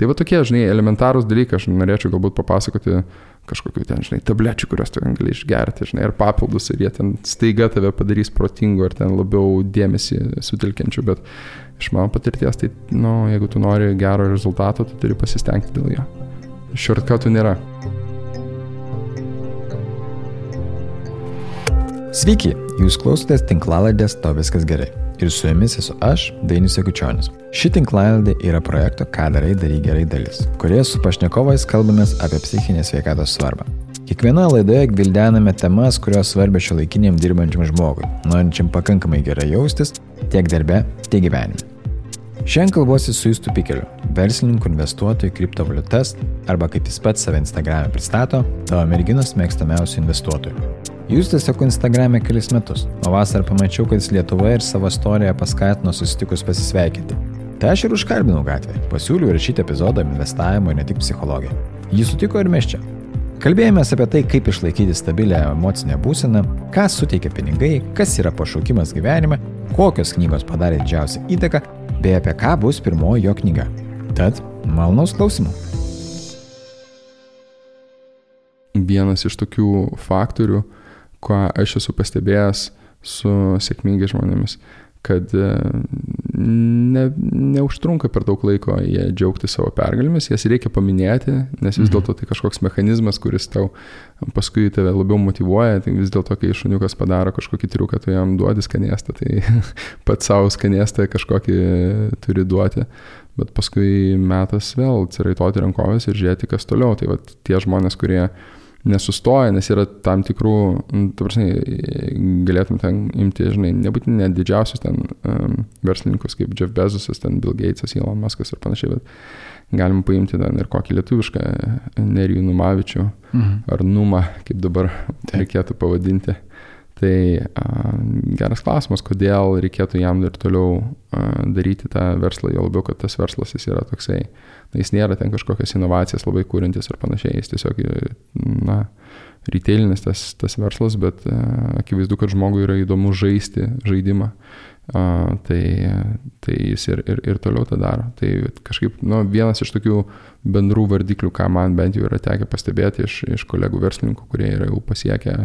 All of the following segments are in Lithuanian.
Tai va tokie, žinai, elementarūs dalykai, aš norėčiau galbūt papasakoti kažkokiu ten, žinai, tablečių, kurias tu gali išgerti, žinai, ir papildus, ir jie ten staiga tave padarys protingu, ar ten labiau dėmesį sutelkiančiu, bet iš mano patirties, tai, na, nu, jeigu tu nori gero rezultato, tu turi pasistengti dėl jo. Shortcutų nėra. Sveiki, jūs klausotės tinklaladės To viskas gerai ir su jumis esu aš, Dainis Jakučionis. Ši tinklaladė yra projekto Ką darai, darai gerai dalis, kurioje su pašnekovais kalbamės apie psichinės sveikatos svarbą. Kiekvienoje laidoje gvildename temas, kurios svarbia šio laikiniam dirbančiam žmogui, norinčiam pakankamai gerai jaustis tiek darbe, tiek gyvenime. Šiandien kalbuosi su Justu Pikeliu, verslininku investuotoju kriptovaliutas arba kaip jis pats save Instagram'e pristato, tavo merginos mėgstamiausių investuotojų. Jūs tiesiog Instagram'e kelis metus, o vasarą pamačiau, kad jis Lietuvoje ir savo istoriją paskatino susitikus pasisveikinti. Tai aš ir užkalbinau gatvę, pasiūliau rašyti epizodą investavimo ir ne tik psichologiją. Jis sutiko ir mes čia. Kalbėjomės apie tai, kaip išlaikyti stabilę emocinę būseną, ką suteikia pinigai, kas yra pašaukimas gyvenime, kokios knygos padarė didžiausią įtaką, bei apie ką bus pirmoji jo knyga. Tad malonaus klausimų. Vienas iš tokių faktorių, ką aš esu pastebėjęs su sėkmingais žmonėmis, kad ne, neužtrunka per daug laiko jie džiaugti savo pergalėmis, jas reikia paminėti, nes vis mhm. dėlto tai kažkoks mechanizmas, kuris tau paskui tave labiau motivuoja, tai vis dėlto, kai šuniukas padaro kažkokį triuką, tu jam duodi skanėstą, tai pats savo skanėstą kažkokį turi duoti, bet paskui metas vėl atsiraitoti rankovės ir žiūrėti, kas toliau. Tai va tie žmonės, kurie nesustoja, nes yra tam tikrų, nu, ta prasme, galėtum ten imti, žinai, nebūtinai net didžiausius ten um, verslininkus kaip Jeff Bezosas, ten Bill Gatesas, Elon Muskas ir panašiai, bet galim paimti ten ir kokį lietuvišką Nerijų Numavičių mhm. ar Numą, kaip dabar reikėtų pavadinti. Tai a, geras klausimas, kodėl reikėtų jam ir toliau a, daryti tą verslą, jo labiau, kad tas verslas jis yra toksai jis nėra ten kažkokias inovacijas labai kūrintis ar panašiai, jis tiesiog, na, retailinis tas, tas verslas, bet uh, akivaizdu, kad žmogui yra įdomu žaisti žaidimą, tai, tai jis ir, ir, ir toliau tą daro. Tai kažkaip, nu, vienas iš tokių bendrų vardiklių, ką man bent jau yra tekę pastebėti iš, iš kolegų verslininkų, kurie yra jau pasiekę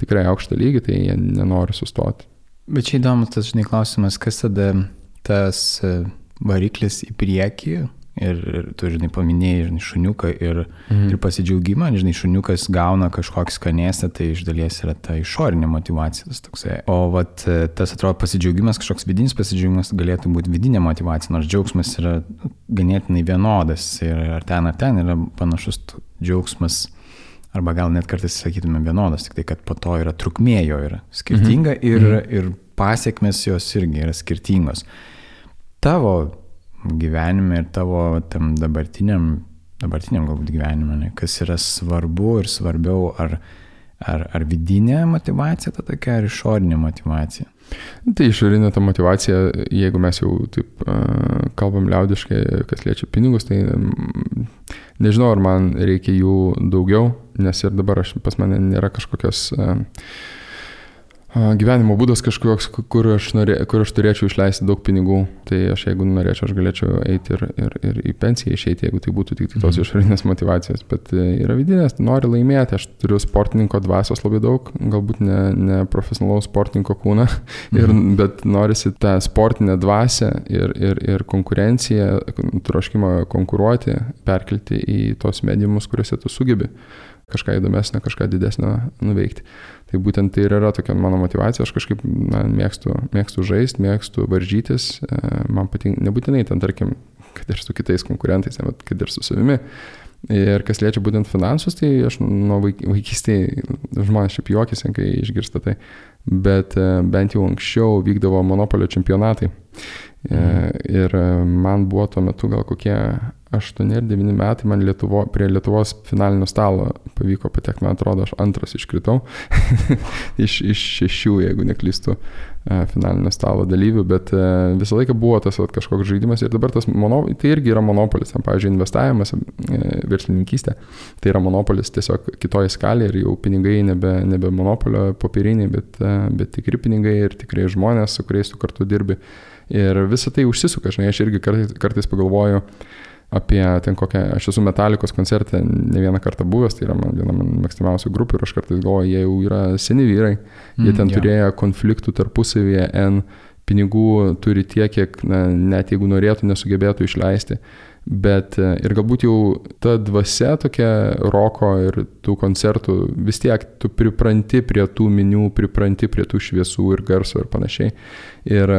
tikrai aukštą lygį, tai jie nenori sustoti. Bet čia įdomus tas, žinai, klausimas, kas tada tas e, variklis į priekį, Ir, ir tu, žinai, paminėjai, žinai, šuniuką ir, mhm. ir pasidžiaugimą, žinai, šuniukas gauna kažkokį skanėstą, tai iš dalies yra ta išorinė motivacija. Tas toksai. o vat, tas atrodo pasidžiaugimas, kažkoks vidinis pasidžiaugimas galėtų būti vidinė motivacija, nors džiaugsmas yra ganėtinai vienodas ir ar ten ar ten yra panašus džiaugsmas, arba gal net kartais sakytume vienodas, tik tai, kad po to yra trukmė jo yra skirtinga mhm. ir, mhm. ir pasiekmes jos irgi yra skirtingos. Tavo gyvenime ir tavo tam dabartiniam, dabartiniam galbūt gyvenime, ne, kas yra svarbu ir svarbiau, ar, ar, ar vidinė motivacija ta tokia, ar išorinė motivacija? Tai išorinė ta motivacija, jeigu mes jau taip uh, kalbam liaudiškai, kas liečia pinigus, tai um, nežinau, ar man reikia jų daugiau, nes ir dabar aš, pas mane nėra kažkokios uh, gyvenimo būdas kažkoks, kur aš, norė, kur aš turėčiau išleisti daug pinigų. Tai aš jeigu norėčiau, aš galėčiau eiti ir, ir, ir į pensiją išeiti, jeigu tai būtų tik tos mhm. išorinės motivacijos. Bet e, yra vidinės, nori laimėti, aš turiu sportininko dvasios labai daug, galbūt ne, ne profesionalaus sportininko kūną, ir, mhm. bet norisi tą sportinę dvasę ir, ir, ir konkurenciją, troškimą konkuruoti, perkelti į tos mediumus, kuriuose tu sugebi kažką įdomesnio, kažką didesnio nuveikti. Tai būtent tai ir yra tokia mano motivacija, aš kažkaip na, mėgstu, mėgstu žaisti, mėgstu varžytis, e, man patinka, nebūtinai ten, tarkim, kad ir su kitais konkurentais, bet kad ir su savimi. Ir kas liečia būtent finansus, tai aš nuo vaikystėje žmonės šiaip juokėsi, kai išgirsta tai, bet e, bent jau anksčiau vykdavo monopolio čempionatai. Mhm. Ir man buvo tuo metu gal kokie 8 ir 9 metai, man Lietuvo, prie Lietuvos finalinio stalo pavyko patekti, man atrodo, aš antras iškritau. Iš, iš šešių, jeigu neklystu, finalinio stalo dalyvių, bet visą laiką buvo tas vat, kažkoks žaidimas ir dabar tas mono, tai irgi yra monopolis, tam, pavyzdžiui, investavimas, verslininkystė, tai yra monopolis tiesiog kitoje skalėje ir jau pinigai nebe, nebe monopolio popieriniai, bet, bet tikri pinigai ir tikrai žmonės, su kuriais tu kartu dirbi. Ir visa tai užsisuka, žinai, aš irgi kartais, kartais pagalvoju, apie ten kokią, aš esu Metalikos koncerte ne vieną kartą buvęs, tai yra man viena man mėgstamiausių grupių ir aš kartais galvoju, jie jau yra seni vyrai, jie ten mm, turėjo konfliktų tarpusavyje, N pinigų turi tiek, kiek na, net jeigu norėtų, nesugebėtų išleisti. Bet e, ir galbūt jau ta dvasia tokia roko ir tų koncertų, vis tiek tu pripranti prie tų minių, pripranti prie tų šviesų ir garso ir panašiai. Ir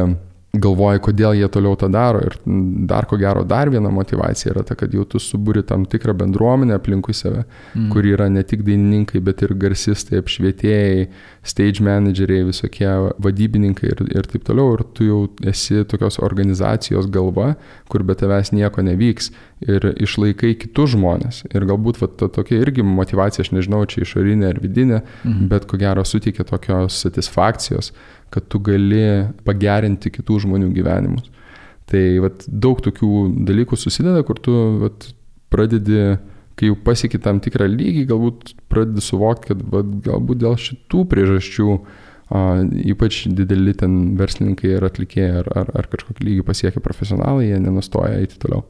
galvoji, kodėl jie toliau tą daro. Ir dar ko gero, dar viena motivacija yra ta, kad jau tu suburi tam tikrą bendruomenę aplinkui save, mm. kur yra ne tik dainininkai, bet ir garsistai, apšvietėjai, stage manageriai, visokie vadybininkai ir, ir taip toliau. Ir tu jau esi tokios organizacijos galva, kur be tavęs nieko nevyks. Ir išlaikai kitus žmonės. Ir galbūt va, ta tokia irgi motivacija, aš nežinau, čia išorinė ar vidinė, mm. bet ko gero suteikia tokios satisfakcijos kad tu gali pagerinti kitų žmonių gyvenimus. Tai vat, daug tokių dalykų susideda, kur tu vat, pradedi, kai jau pasieki tam tikrą lygį, galbūt pradedi suvokti, kad vat, galbūt dėl šitų priežasčių, a, ypač dideli ten verslininkai ir atlikėjai ar, ar, ar kažkokį lygį pasiekia profesionalai, jie nenustoja eiti toliau.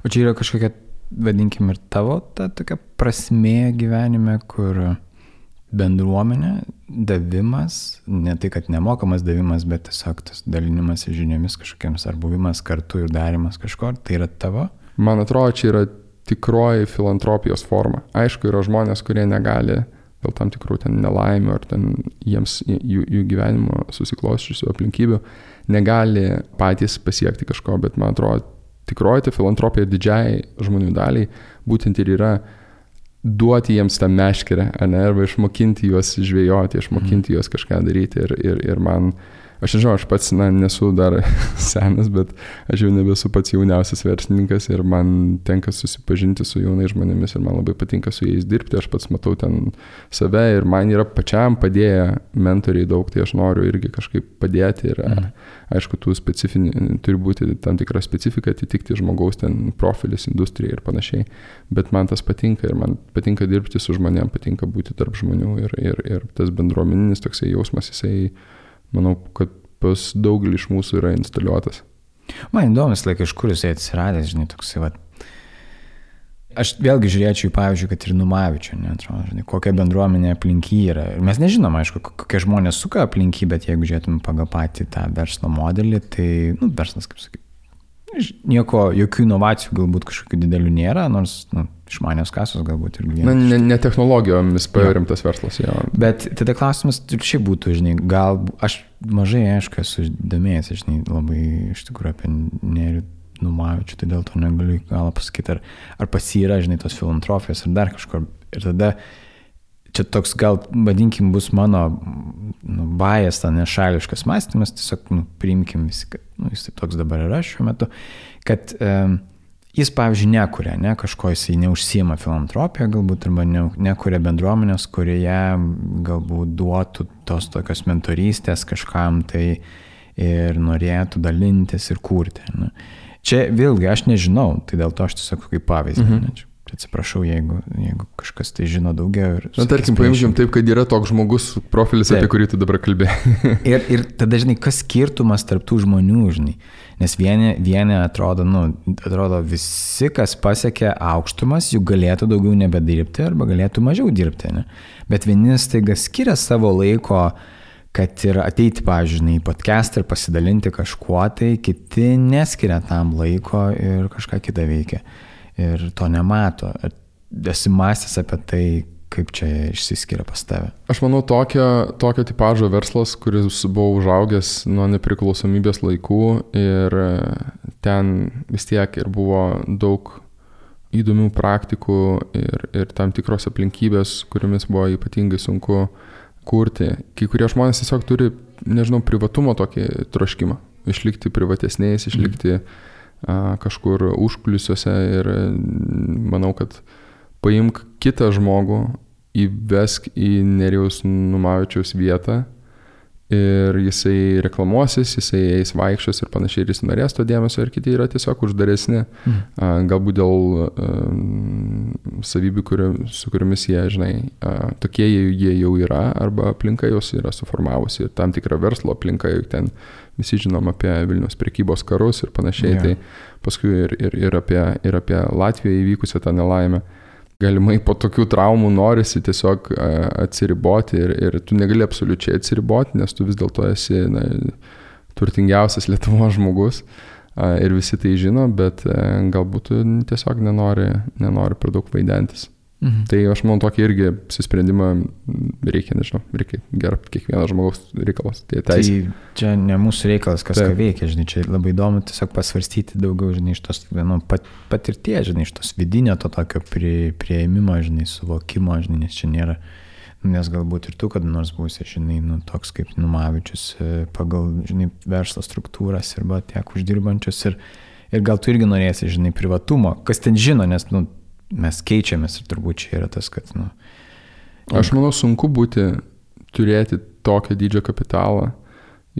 O čia yra kažkokia, vadinkim, ir tavo ta tokia prasmė gyvenime, kur bendruomenė, davimas, ne tai, kad nemokamas davimas, bet tiesiog tas dalinimas žiniomis kažkokiems ar buvimas kartu ir darimas kažko, tai yra tavo? Man atrodo, čia yra tikroji filantropijos forma. Aišku, yra žmonės, kurie negali dėl tam tikrų ten nelaimių ar ten jiems jų, jų gyvenimo susikloščiusių aplinkybių, negali patys pasiekti kažko, bet man atrodo, tikroji ta filantropija didžiai žmonių daliai būtent ir yra duoti jiems tą meškerę, ne, arba išmokinti juos žvėjoti, išmokinti juos kažką daryti. Ir, ir, ir man Aš nežinau, aš pats na, nesu dar senas, bet aš jau nebesu pats jauniausias verslininkas ir man tenka susipažinti su jaunais žmonėmis ir man labai patinka su jais dirbti, aš pats matau ten save ir man yra pačiam padėję mentoriai daug, tai aš noriu irgi kažkaip padėti ir mhm. aišku, tų specifinių, turi būti tam tikra specifika, atitikti žmogaus ten profilis, industrija ir panašiai, bet man tas patinka ir man patinka dirbti su žmonėm, patinka būti tarp žmonių ir, ir, ir tas bendruomeninis toksai jausmas, jisai manau, kad pas daugelį iš mūsų yra instaliuotas. Man įdomus laikas, iš kur jisai atsiradęs, žinai, toksai, va. Aš vėlgi žiūrėčiau, pavyzdžiui, kad ir Numavičių, neatrodo, žinai, kokia bendruomenė aplinky yra. Mes nežinom, aišku, kokie žmonės suka aplinky, bet jeigu žiūrėtume pagal patį tą verslo modelį, tai, nu, verslas, kaip sakyti, nieko, jokių inovacijų galbūt kažkokių didelių nėra, nors nu, išmanios kasos galbūt ir vienas. Na, ne, ne technologijomis parimtas verslas, jo. Bet tada klausimas šiaip būtų, žinai, gal aš mažai, aišku, esu domėjęs, žinai, labai iš tikrųjų apie nerių numavičių, tai dėl to negaliu galo pasakyti, ar, ar pasyra, žinai, tos filantropijos ar dar kažkur. Ir tada čia toks gal, vadinkim, bus mano nu, bajas, ta nešališkas mąstymas, tiesiog nu, priimkim visi, kad nu, jis taip toks dabar yra šiuo metu, kad um, jis, pavyzdžiui, nekuria, ne, kažko jisai neužsima filantropiją galbūt, arba ne, nekuria bendruomenės, kurioje galbūt duotų tos tokios mentorystės kažkam tai ir norėtų dalintis ir kurti. Ne. Čia vėlgi aš nežinau, tai dėl to aš tiesiog kaip pavyzdį. Mhm. Ne, Atsiprašau, jeigu, jeigu kažkas tai žino daugiau. Ir, Na, tarkim, paimkim taip, kad yra toks žmogus profilis, taip. apie kurį tu dabar kalbėjai. ir, ir tada, žinai, kas skirtumas tarp tų žmonių, žinai. Nes vieni, vieni atrodo, nu, atrodo, visi, kas pasiekia aukštumas, jų galėtų daugiau nebedirbti arba galėtų mažiau dirbti. Ne? Bet vieni staiga skiria savo laiko kad ir ateiti, pavyzdžiui, į podcastą ir pasidalinti kažkuo, tai kiti neskiria tam laiko ir kažką kitą veikia ir to nemato. Esi mąstęs apie tai, kaip čia išsiskiria pas tave? Aš manau, tokio, tokio tipažo verslas, kuris buvo užaugęs nuo nepriklausomybės laikų ir ten vis tiek ir buvo daug įdomių praktikų ir, ir tam tikros aplinkybės, kuriomis buvo ypatingai sunku kurti. Kai kurie žmonės tiesiog turi, nežinau, privatumo tokį troškimą. Išlikti privatesniais, išlikti mm kažkur užkulisiuose ir manau, kad paimk kitą žmogų, įvesk į Nerijos Numavičiaus vietą ir jisai reklamuosis, jisai eis vaikščios ir panašiai ir jis norės to dėmesio ir kiti yra tiesiog uždaresni, mm. galbūt dėl uh, savybių, kurio, su kuriomis jie, žinai, uh, tokie jie, jie jau yra arba aplinka jos yra suformavusi ir tam tikra verslo aplinka, juk ten visi žinom apie Vilnius prekybos karus ir panašiai, Jo. tai paskui ir, ir, ir, apie, ir apie Latviją įvykusią tą nelaimę. Galimai po tokių traumų norisi tiesiog a, atsiriboti ir, ir tu negali absoliučiai atsiriboti, nes tu vis dėlto esi na, turtingiausias Lietuvos žmogus a, ir visi tai žino, bet a, galbūt tu tiesiog nenori, nenori per daug vaidentis. Mhm. Tai aš manau, tokį irgi apsisprendimą reikia, nežinau, reikia gerbti kiekvieno žmogaus reikalas. Tai teisė. Tai čia ne mūsų reikalas, kas ką Taip. veikia, žinai, čia labai įdomu tiesiog pasvarstyti daugiau, žinai, iš tos nu, pat, patirties, žinai, iš tos vidinio to tokio prie, prieimimo, žinai, suvokimo, žinai, nes čia nėra, nu, nes galbūt ir tu, kad nors būsi, žinai, nu, toks kaip Numavičius e, pagal, žinai, verslo struktūras arba tiek uždirbančius ir, ir gal tu irgi norėsi, žinai, privatumo, kas ten žino, nes, nu, mes keičiamės ir turbūt čia yra tas, kad, nu, Aš manau, sunku būti, turėti tokio dydžio kapitalą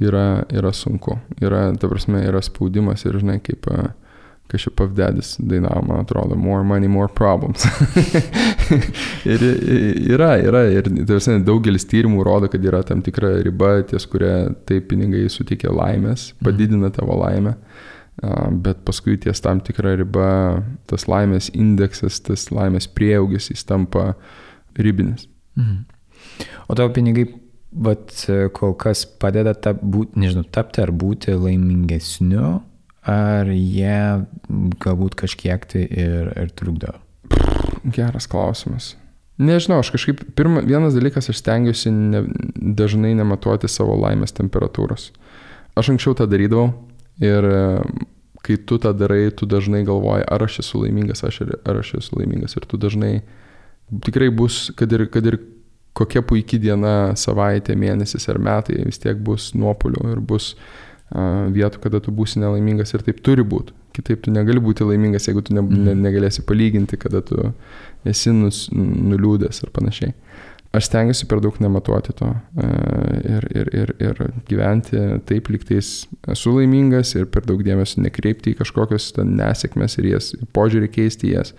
yra, yra sunku. Yra, ta prasme, yra spaudimas ir, žinai, kaip a, kažkaip pavdedis dainavo, man atrodo, more money, more problems. ir yra, yra, ir ta prasme, daugelis tyrimų rodo, kad yra tam tikra riba, ties kuria tai pinigai suteikia laimės, padidina tavo laimę. A, Bet paskui ties tam tikra riba, tas laimės indeksas, tas laimės prieaugis, jis tampa ribinis. Mhm. O tavo pinigai, vat, kol kas padeda tap, būt, nežinau, tapti ar būti laimingesniu, ar jie galbūt kažkiek tai ir, ir trukdo? Geras klausimas. Nežinau, aš kažkaip, pirma, vienas dalykas, aš stengiuosi ne, dažnai nematuoti savo laimės temperatūros. Aš anksčiau tą darydavau ir e, kai tu tą darai, tu dažnai galvoji, ar aš esu laimingas, aš, ar aš esu laimingas. Ir tu dažnai tikrai bus, kad ir, kad ir kokia puikia diena, savaitė, mėnesis ar metai, vis tiek bus nuopolių ir bus a, vietų, kada tu būsi nelaimingas ir taip turi būti. Kitaip tu negali būti laimingas, jeigu tu ne, ne, negalėsi palyginti, kada tu esi nus, nuliūdęs ar panašiai. Aš stengiuosi per daug nematuoti to e, ir, ir, ir, ir gyventi taip, liktais esu laimingas ir per daug dėmesio nekreipti į kažkokias nesėkmes ir jas, požiūrį keisti jas.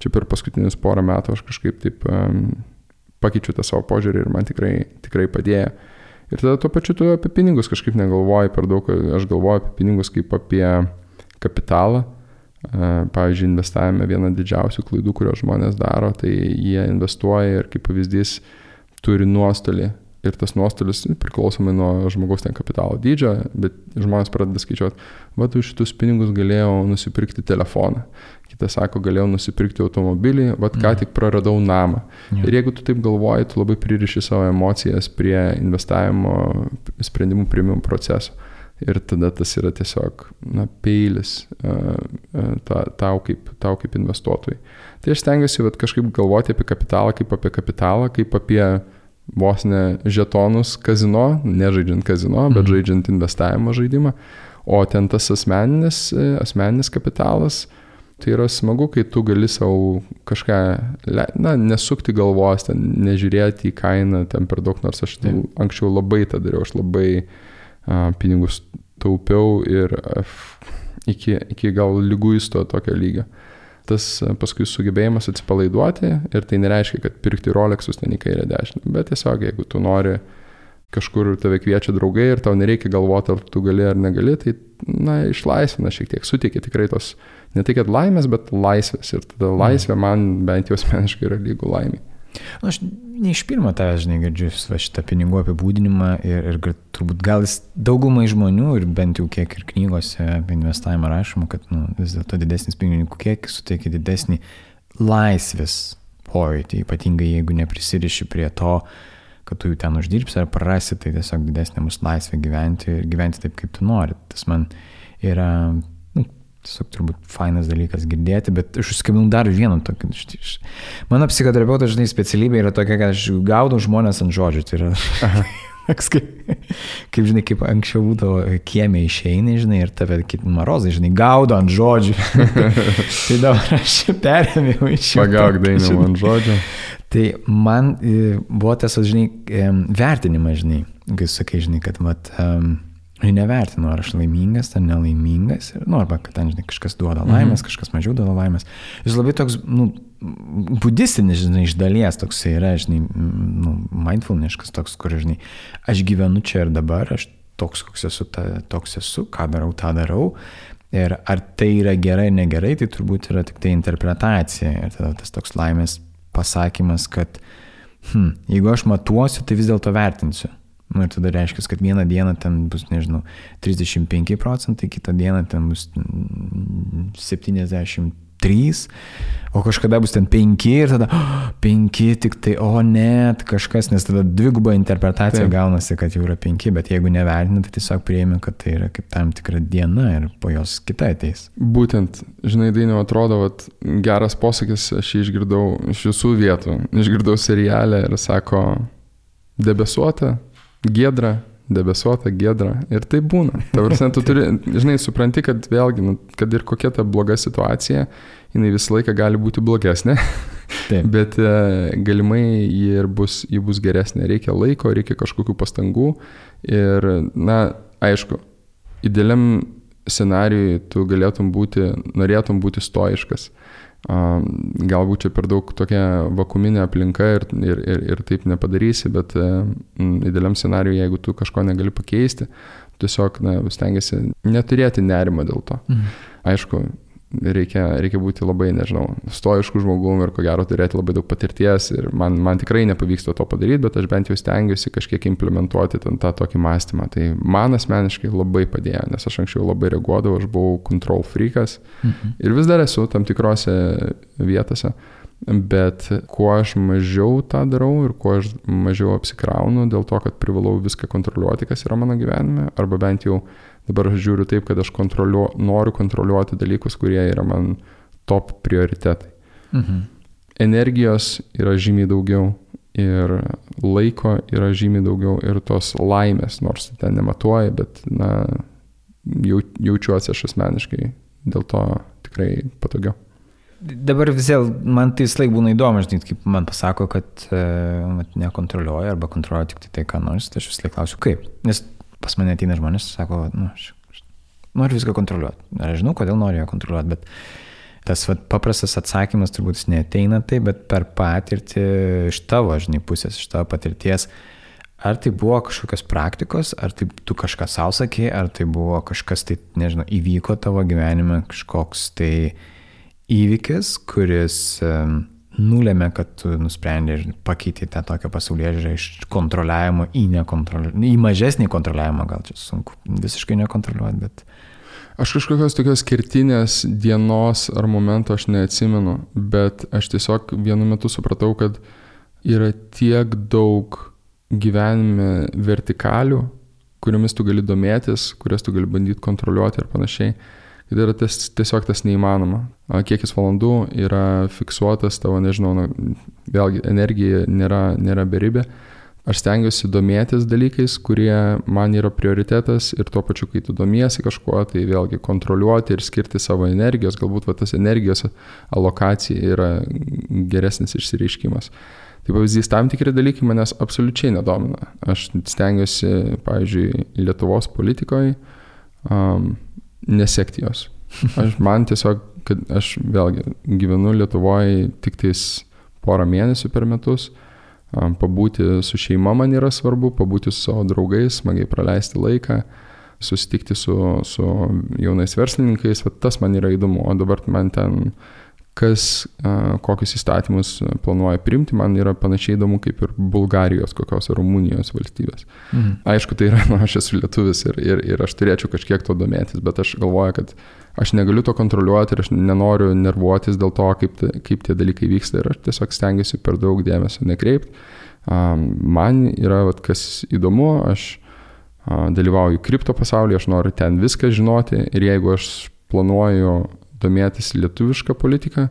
Čia per paskutinius porą metų aš kažkaip taip pakeičiu tą savo požiūrį ir man tikrai, tikrai padėjo. Ir tada tuo pačiu tu apie pinigus kažkaip negalvoji per daug, aš galvoju apie pinigus kaip apie kapitalą. Pavyzdžiui, investavime viena didžiausių klaidų, kurios žmonės daro, tai jie investuoja ir kaip pavyzdys turi nuostolį. Ir tas nuostolis priklausomai nuo žmogaus ten kapitalo dydžio, bet žmonės pradeda skaičiuoti, va, tu šitus pinigus galėjau nusipirkti telefoną. Kitas sako, galėjau nusipirkti automobilį, va, ką tik praradau namą. Jo. Ir jeigu tu taip galvoji, tu labai pririši savo emocijas prie investavimo sprendimų priimimo proceso. Ir tada tas yra tiesiog na, peilis uh, ta, tau, kaip, tau kaip investuotojai. Tai aš stengiuosi vat, kažkaip galvoti apie kapitalą kaip apie kapitalą, kaip apie vos ne žetonus kazino, nežaidžiant kazino, bet Mhm. žaidžiant investavimo žaidimą. O ten tas asmeninis, e, asmeninis kapitalas, tai yra smagu, kai tu gali savo kažką, na, nesukti galvos, ten nežiūrėti į kainą ten per daug, nors aš Taip. anksčiau labai tą dariau, aš labai a, pinigus taupiau ir a, f- iki, iki gal lyguisto tokio lygio. Tas a, paskui sugebėjimas atsipalaiduoti ir tai nereiškia, kad pirkti Rolexus ten į kairę dešinę, bet tiesiog jeigu tu nori kažkur tave kviečia draugai ir tau nereikia galvoti, ar tu gali ar negali, tai, na, išlaisvina šiek tiek, suteikia tikrai tos, ne kad laimės, bet laisvės. Ir tada laisvė man bent jau asmeniškai yra lygų laimė. Nu, aš ne iš pirmo tavęs, žinai, girdžiu va, šitą pinigų apibūdinimą ir, ir turbūt gal jis daugumai žmonių ir bent jau kiek ir knygose apie investavimą rašoma, kad nu, vis dėlto didesnis pinigų kiekis suteikia didesnį laisvės pojūtį, ypatingai jeigu neprisiriši prie to, kad tu jų ten uždirbsi ar prarasi, tai tiesiog didesnė bus laisvė gyventi ir gyventi taip, kaip tu nori. Tas man yra tiesiog turbūt fainas dalykas girdėti, bet aš užskabinau dar vieną tokį. iš- Mano psichoterapeutas, žinai, specialybė yra tokia, kad aš gaudau žmonės ant žodžių. Tai yra, kaip, kaip, žinai, kaip anksčiau būdavo kiemė išeini, žinai, ir tave marozai, žinai, gaudo ant žodžių. tai dabar aš perėmiau iš jų. Pagauk žinai. ant žodžio. Tai man e, buvo tas, žinai, em, vertinimas, žinai, kai sakai, žinai, kad, mat, um, nevertinu, ar aš laimingas, ar nelaimingas, ir, nu, arba kad ten, žinai, kažkas duoda laimės, mhm. kažkas mažiau duoda laimės. Jis labai toks, nu, budistinis, žinai, iš dalies toks yra, žinai, nu, mindfulniškas toks, kur, žinai, aš gyvenu čia ir dabar, aš toks, koks esu, ta, toks esu, ką darau, tą darau. Ir ar tai yra gerai, negerai, tai turbūt yra tik tai interpretacija. Ir tada tas toks laimės pasakymas, kad hm, jeigu aš matuosiu, tai vis dėlto vertinsiu. Nu, ir tada reiškia, kad vieną dieną ten bus, nežinau, 35 procentai, kitą dieną ten bus 70 3, o kažkada bus ten 5 ir tada oh, 5 tik tai, o net kažkas, nes tada dviguba interpretacija Taip. gaunasi, kad jau yra 5, bet jeigu nevertina, tai tiesiog prieimi, kad tai yra kaip tam tikra diena ir po jos kita ateis. Būtent, žinai, dainiau atrodo, vat, geras posakis, aš jį išgirdau iš visų vietų, išgirdau serialę ir sako, debesuota, giedra, debesuota, gedra. Ir tai būna. Tavrasne, tu turi, žinai, supranti, kad vėlgi, nu, kad ir kokia ta bloga situacija, jinai visą laiką gali būti blogesnė. Taip. Bet e, galimai ji ir bus, ji bus geresnė. Reikia laiko, reikia kažkokių pastangų. Ir, na, aišku, idealiam scenarijui tu galėtum būti, norėtum būti stoiškas galbūt čia per daug tokia vakuminė aplinka ir, ir, ir, ir taip nepadarysi, bet idealiam scenariui, jeigu tu kažko negali pakeisti, tiesiog na, stengiasi neturėti nerimo dėl to. Mhm. Aišku, reikia, reikia būti labai, nežinau, stoiškų žmogum ir ko gero turėti labai daug patirties ir man, man tikrai nepavyksta to padaryti, bet aš bent jau stengiuosi kažkiek implementuoti ten tą tokį mąstymą. Tai man asmeniškai labai padėjo, nes aš anksčiau labai reaguodavau, aš buvau control freakas mhm. ir vis dar esu tam tikrose vietose. Bet kuo aš mažiau tą darau ir kuo aš mažiau apsikraunu dėl to, kad privalau viską kontroliuoti, kas yra mano gyvenime, arba bent jau Dabar aš žiūriu taip, kad aš kontroliuo, noriu kontroliuoti dalykus, kurie yra man top prioritetai. Mhm. Energijos yra žymiai daugiau ir laiko yra žymiai daugiau ir tos laimės, nors ten nematuoji, bet na, jau, jaučiuosi aš asmeniškai dėl to tikrai patogiau. Dabar vis vėl, man tai vis laik būna įdomu, žinai, kaip man pasako, kad e, nekontroliuoja arba kontroliuoja tik tai tai, ką nors, tai aš vis laik klausiu, kaip. Nes pas mane ateina žmonės, sako, nu, aš noriu viską kontroliuoti. Ar aš žinau, kodėl noriu ją kontroliuoti, bet tas vat, paprastas atsakymas turbūt neteina taip, bet per patirtį iš tavo, žinai, pusės, iš tavo patirties, ar tai buvo kažkokios praktikos, ar tai tu kažką savo sakė, ar tai buvo kažkas, tai, nežinau, įvyko tavo gyvenime, kažkoks tai įvykis, kuris um, nulėmė, kad tu nusprendė ir pakeitė tą tokią pasaulyje žiūrę iš kontroliavimo į, į mažesnį kontroliavimą, gal čia sunku visiškai nekontroliuoti, bet... Aš kažkokios tokios skirtinės dienos ar momento aš neatsimenu, bet aš tiesiog vienu metu supratau, kad yra tiek daug gyvenime vertikalių, kuriomis tu gali domėtis, kurias tu gali bandyti kontroliuoti ir panašiai kad yra tas, tiesiog tas neįmanoma. Kiekis valandų yra fiksuotas tavo, nežinau, na, vėlgi energija nėra, nėra beribė. Aš stengiuosi domėtis dalykais, kurie man yra prioritetas ir tuo pačiu, kai tu domiesi kažkuo, tai vėlgi kontroliuoti ir skirti savo energijos, galbūt va, tas energijos alokacija yra geresnis išsireiškimas. Tai pavyzdys, tam tikri dalykai manęs absoliučiai nedomina. Aš stengiuosi, pavyzdžiui, Lietuvos politikoje um, nesekti jos. Aš man tiesiog, kad aš vėlgi gyvenu Lietuvoje tik tais porą mėnesių per metus, pabūti su šeima man yra svarbu, pabūti su savo draugais, smagiai praleisti laiką, susitikti su, su jaunais verslininkais, va, tas man yra įdomu, o dabar man ten kas, kokius įstatymus planuoja priimti, man yra panašiai įdomu kaip ir Bulgarijos, kokios Rumunijos valstybės. Mhm. Aišku, tai yra, na, aš esu lietuvis ir, ir, ir aš turėčiau kažkiek to domėtis, bet aš galvoju, kad aš negaliu to kontroliuoti ir aš nenoriu nervuotis dėl to, kaip, kaip tie dalykai vyksta ir aš tiesiog stengiuosi per daug dėmesio nekreipti. Man yra, vat, kas įdomu, aš dalyvauju kripto pasaulyje, aš noriu ten viską žinoti ir jeigu aš planuoju domėtis lietuvišką politiką,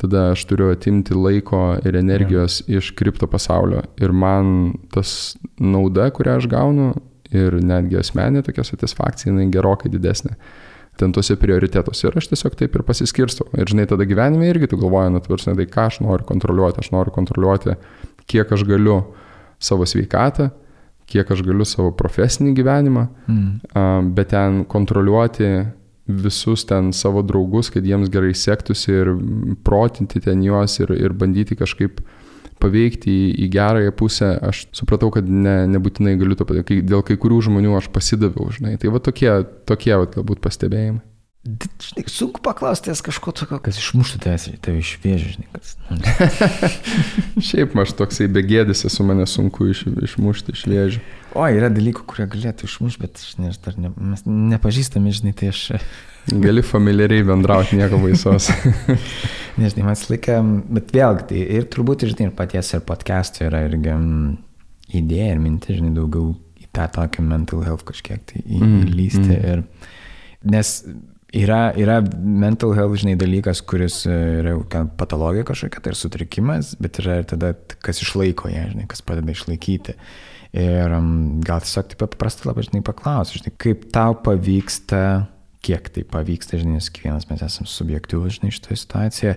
tada aš turiu atimti laiko ir energijos ja. iš kripto pasaulio. Ir man tas nauda, kurią aš gaunu, ir netgi asmenė tokia satisfakcija, jinai gerokai didesnė ten tuose prioritetuose. Ir aš tiesiog taip ir pasiskirstau. Ir žinai, tada gyvenime irgi tu galvoji, nu, tvarsnai, tai ką aš noriu kontroliuoti. Aš noriu kontroliuoti, kiek aš galiu savo sveikatą, kiek aš galiu savo profesinį gyvenimą, mm. bet ten kontroliuoti visus ten savo draugus, kad jiems gerai sektųsi ir protinti ten juos ir, ir bandyti kažkaip paveikti į, į gerąją pusę, aš supratau, kad ne, nebūtinai galiu to padaryti. Dėl kai kurių žmonių aš pasidaviau, žinai. Tai va tokie, tokie va, galbūt pastebėjimai. Žinai, sunku paklausti kažko tokio, kas išmuštų tave iš vėžių, žinai. Kas... Šiaip aš toksai begėdis esu, mane sunku iš, išmušti iš vėžių. O, yra dalykų, kurie galėtų išmušti, bet žinai, aš dar ne, mes nepažįstami, žinai, tai aš... Gali familiariai bendrauti, nieko baisos. Nežinai, man laiką, bet vėlgi, tai ir turbūt, žinai, ir paties ir podcast'o yra irgi um, idėja ir mintis, žinai, daugiau į tą tokį mental health kažkiek tai mm, įlysti. Mm. Ir, nes Yra, yra mental health, žinai, dalykas, kuris e, yra patologija kažkokia, tai yra sutrikimas, bet yra ir tada, kas išlaiko ją, žinai, kas padeda išlaikyti. Ir gal tiesiog taip paprastai labai, žinai, paklausti, žinai, kaip tau pavyksta, kiek tai pavyksta, žinai, nes kiekvienas mes esame subjektyvus, žinai, šitoje situacijoje,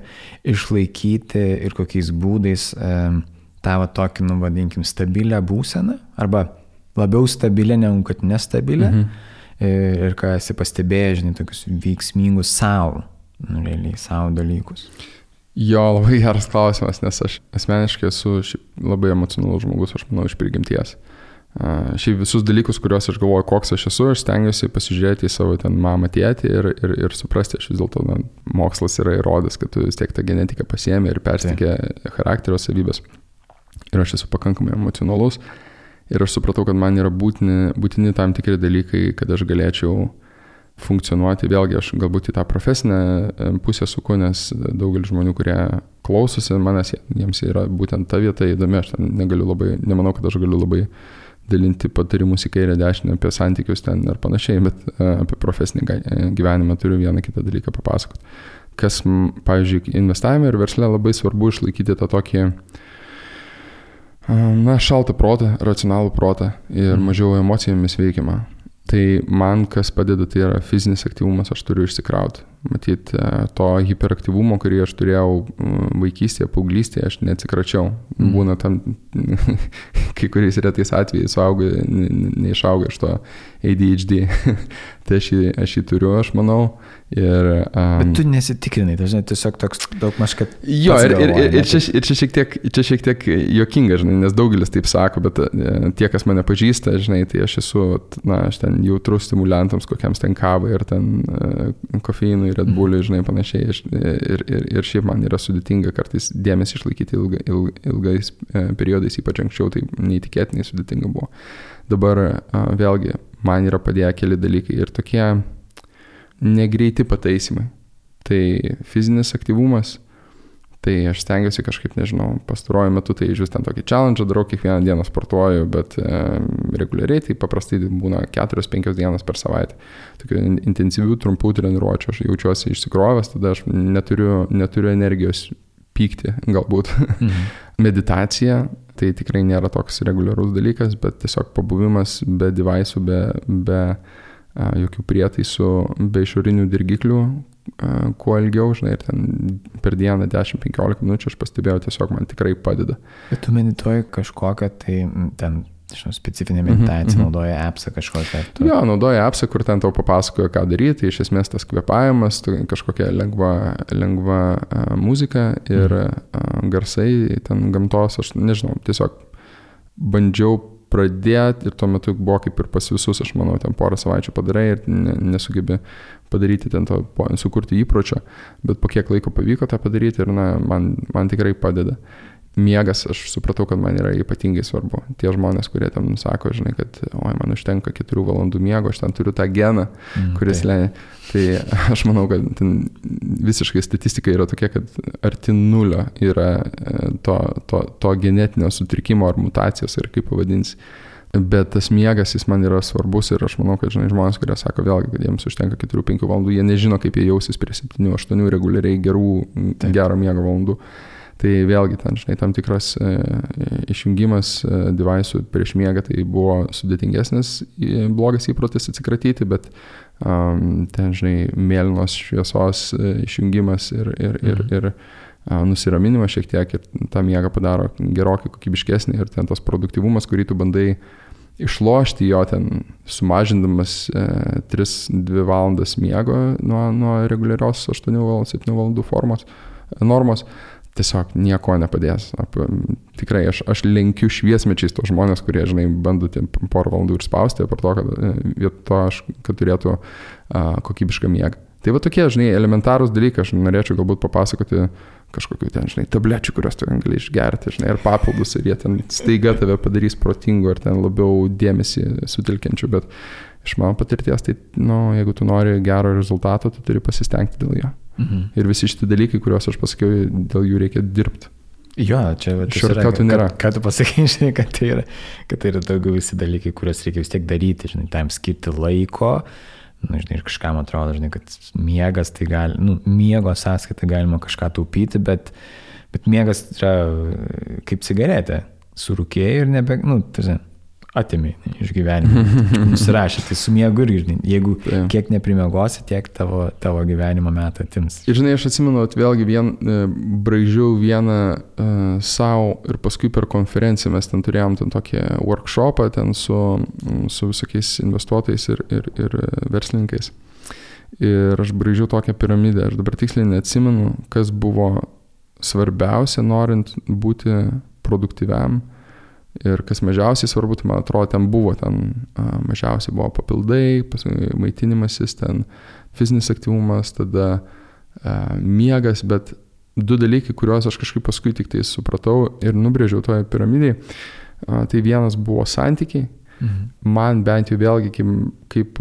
išlaikyti ir kokiais būdais e, tavo tokį, nu, vadinkim, stabilę būseną, arba labiau stabilę negu kad nestabilę. Mhm ir ką esi pastebėjęs, žinai, tokius veiksmingus savo, nu, realiai savo dalykus? Jo, labai geras klausimas, nes aš asmeniškai esu labai emocionalus žmogus, aš manau, iš prigimties. Šiaip visus dalykus, kuriuos aš galvoju, koks aš esu, aš stengiuosi pasižiūrėti į savo ten mamą tėtį ir, ir, ir suprasti, aš vis dėlto, na, mokslas yra įrodęs, kad tu vis tiek tą genetiką pasiemi ir persikė charakterio savybės. Ir aš esu pakankamai emocionalus. Uh, Ir aš supratau, kad man yra būtini, būtini tam tikri dalykai, kad aš galėčiau funkcionuoti. Vėlgi aš galbūt į tą profesinę e, pusę suku, nes daugelis žmonių, kurie klausosi manęs, jiems yra būtent ta vieta įdomi. Aš negaliu labai, nemanau, kad aš galiu labai dalinti patarimus į kairę dešinę apie santykius ten ar panašiai, bet e, apie profesinį e, gyvenimą turiu vieną kitą dalyką papasakoti. Kas, pavyzdžiui, investavime ir versle labai svarbu išlaikyti tą tokį uh, Na, šaltą protą, racionalų protą ir mhm. mažiau emocijomis veikiamą. Tai man kas padeda, tai yra fizinis aktyvumas, aš turiu išsikrauti. Matyt, e, to hiperaktyvumo, kurį aš turėjau vaikystėje, paauglystėje, aš neatsikračiau. Mm. Būna tam, kai kuriais retais atvejais suauga, neišauga iš to ADHD. tai aš jį, aš jį turiu, aš manau. Ir, um, Bet tu nesitikrinai, dažnai tiesiog toks daug maž, kad... Jo, ir, galvoja, ir, ir, čia, ir čia, šiek tiek, čia šiek tiek jokinga, žinai, nes daugelis taip sako, bet e, tie, kas mane pažįsta, žinai, tai aš esu, na, aš ten jautrus stimuliantams, kokiams ten kavai ir ten uh, kofeinui, Red Bullui, žinai, panašiai. Ir, ir, ir šiaip man yra sudėtinga kartais dėmesį išlaikyti ilga, il, ilgais periodais, ypač anksčiau, tai neįtikėtinai sudėtinga buvo. Dabar vėlgi, man yra padėję keli dalykai ir tokie negreiti pataisimai. Tai fizinis aktyvumas, tai aš stengiuosi kažkaip, nežinau, pastaruoju metu tai vis ten tokį challenge darau, kiekvieną dieną sportuoju, bet e, reguliariai tai paprastai būna 4-5 dienas per savaitę. Tokių intensyvių, trumpų treniruočio aš jaučiuosi išsikrovęs, tada aš neturiu, neturiu energijos pykti galbūt. Mhm. Meditacija tai tikrai nėra toks reguliarus dalykas, bet tiesiog pabuvimas be devaisų, be, be jokių prietaisų, be išorinių dirgiklių, a, kuo ilgiau, žinai, ir ten per dieną 10-15 minučių aš pastebėjau, tiesiog man tikrai padeda. Bet tu medituoji kažkokią, tai ten žinau, specifinė mhm, meditacija, mm -hmm. naudoja appsą kažkokią. Tu... Jo, naudoja appsą, kur ten tau papasakoja, ką daryti, tai iš esmės tas kvepavimas, kažkokia lengva, lengva uh, muzika ir uh, garsai, ten gamtos, aš nežinau, tiesiog bandžiau pradėti ir tuo metu buvo kaip ir pas visus, aš manau, ten porą savaičių padarai ir nesugebi padaryti ten to, sukurti įpročio, bet po kiek laiko pavyko tą padaryti ir na, man, man tikrai padeda miegas, aš supratau, kad man yra ypatingai svarbu. Tie žmonės, kurie tam sako, žinai, kad, oi, man užtenka 4 valandų miego, aš ten turiu tą geną, mm, kuris tai. leidžia. Tai aš manau, kad visiškai statistika yra tokia, kad arti nulio yra e, to, to, to genetinio sutrikimo ar mutacijos, ir kaip pavadinsi. Bet tas miegas, jis man yra svarbus ir aš manau, kad, žinai, žmonės, kurie sako vėlgi, kad jiems užtenka 4-5 valandų, jie nežino, kaip jie jausis prie 7-8 reguliariai gerų, Taip. gero miego valandų. Tai vėlgi ten, žinai, tam tikras e, išjungimas e, devaisų prieš miegą tai buvo sudėtingesnis blogas įprotis atsikratyti, bet um, ten, žinai, mėlynos šviesos e, išjungimas ir, ir, ir, mhm. ir a, nusiraminimas šiek tiek ir tą miegą padaro gerokai kokybiškesnį ir ten tas produktivumas, kurį tu bandai išlošti jo ten, sumažindamas e, 3-2 valandas miego nuo, nuo reguliarios 8-7 valandų formos, normos, tiesiog nieko nepadės. Ap, tikrai aš, aš lenkiu šviesmečiais tos žmonės, kurie, žinai, bando porą valandų ir spausti, per to, kad e, vietoj to, aš, kad turėtų a, kokybišką miegą. Tai va tokie, žinai, elementarūs dalykai, aš norėčiau galbūt papasakoti kažkokiu ten, žinai, tablečių, kurias tu gali išgerti, žinai, ir papildus, ir jie ten staiga tave padarys protingu, ir ten labiau dėmesį sutelkiančiu, bet iš mano patirties, tai, na, nu, jeigu tu nori gero rezultato, tu turi pasistengti dėl jo. Mhm. Ir visi šitie dalykai, kuriuos aš pasakiau, dėl jų reikia dirbti. Jo, čia va, šarkatų nėra. Ką tu pasakai, žinai, kad tai, yra, kad tai yra daugiau visi dalykai, kuriuos reikia vis tiek daryti, žinai, tam skirti laiko. Na, žinai, ir kažkam atrodo, žinai, kad miegas tai gali, nu, miego sąskaitą galima kažką taupyti, bet, bet miegas yra kaip cigaretė. Surūkėjai ir nebe, nu, tai, atimi iš gyvenimo. Nusirašė, tai su miegu irgi, jeigu tai. kiek neprimiegosi, tiek tavo, tavo gyvenimo metą atims. Ir žinai, aš atsimenu, vėlgi vien, e, braižiau vieną uh, savo ir paskui per konferenciją mes ten turėjom ten tokį workshopą ten su, su visokiais investuotojais ir, ir, ir verslininkais. Ir aš braižiau tokią piramidę, aš dabar tiksliai neatsimenu, kas buvo svarbiausia norint būti produktyviam Ir kas mažiausiai svarbu, tai man atrodo, ten buvo, ten a, mažiausiai buvo papildai, maitinimasis, ten fizinis aktyvumas, tada a, miegas, bet du dalykai, kuriuos aš kažkaip paskui tik tai supratau ir nubrėžiau toje piramidėje, tai vienas buvo santykiai. Mhm. Man bent jau vėlgi kaip, kaip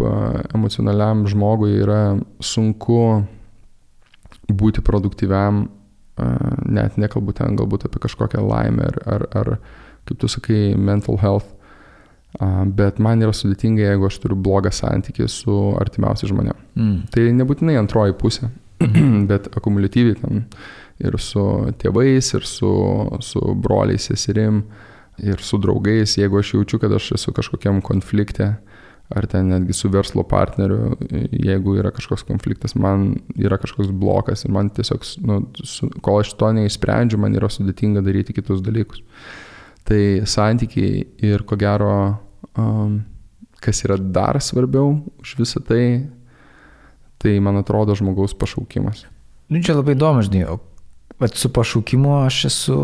emocionaliam žmogui yra sunku būti produktyviam, a, net nekalbu ten galbūt apie kažkokią laimę ar, ar, ar kaip tu sakai, mental health. Bet man yra sudėtinga, jeigu aš turiu blogą santykį su artimiausiais žmonėmis. Mm. Tai nebūtinai antroji pusė, bet akumuliatyviai ten ir su tėvais, ir su, su broliais, seserim, ir su draugais, jeigu aš jaučiu, kad aš esu kažkokiam konflikte, ar ten netgi su verslo partneriu, jeigu yra kažkoks konfliktas, man yra kažkoks blokas ir man tiesiog, nu, su, kol aš to neįsprendžiu, man yra sudėtinga daryti kitus dalykus. Tai santykiai ir ko gero, um, kas yra dar svarbiau už visą tai, tai man atrodo žmogaus pašaukimas. Nu, čia labai įdomu, žinai, o bet su pašaukimu aš esu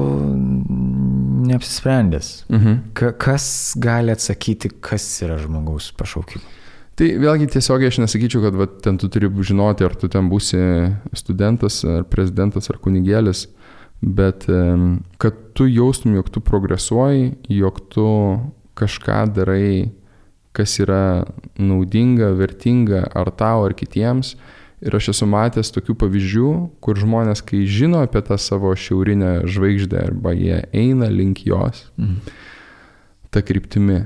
neapsisprendęs. Mhm. Ka, kas gali atsakyti, kas yra žmogaus pašaukimas? Tai vėlgi tiesiogiai aš nesakyčiau, kad va, ten tu turi žinoti, ar tu ten būsi studentas, ar prezidentas, ar kunigėlis bet kad tu jaustum, jog tu progresuoji, jog tu kažką darai, kas yra naudinga, vertinga ar tau, ar kitiems. Ir aš esu matęs tokių pavyzdžių, kur žmonės, kai žino apie tą savo šiaurinę žvaigždę arba jie eina link jos, mhm. tą kryptimį,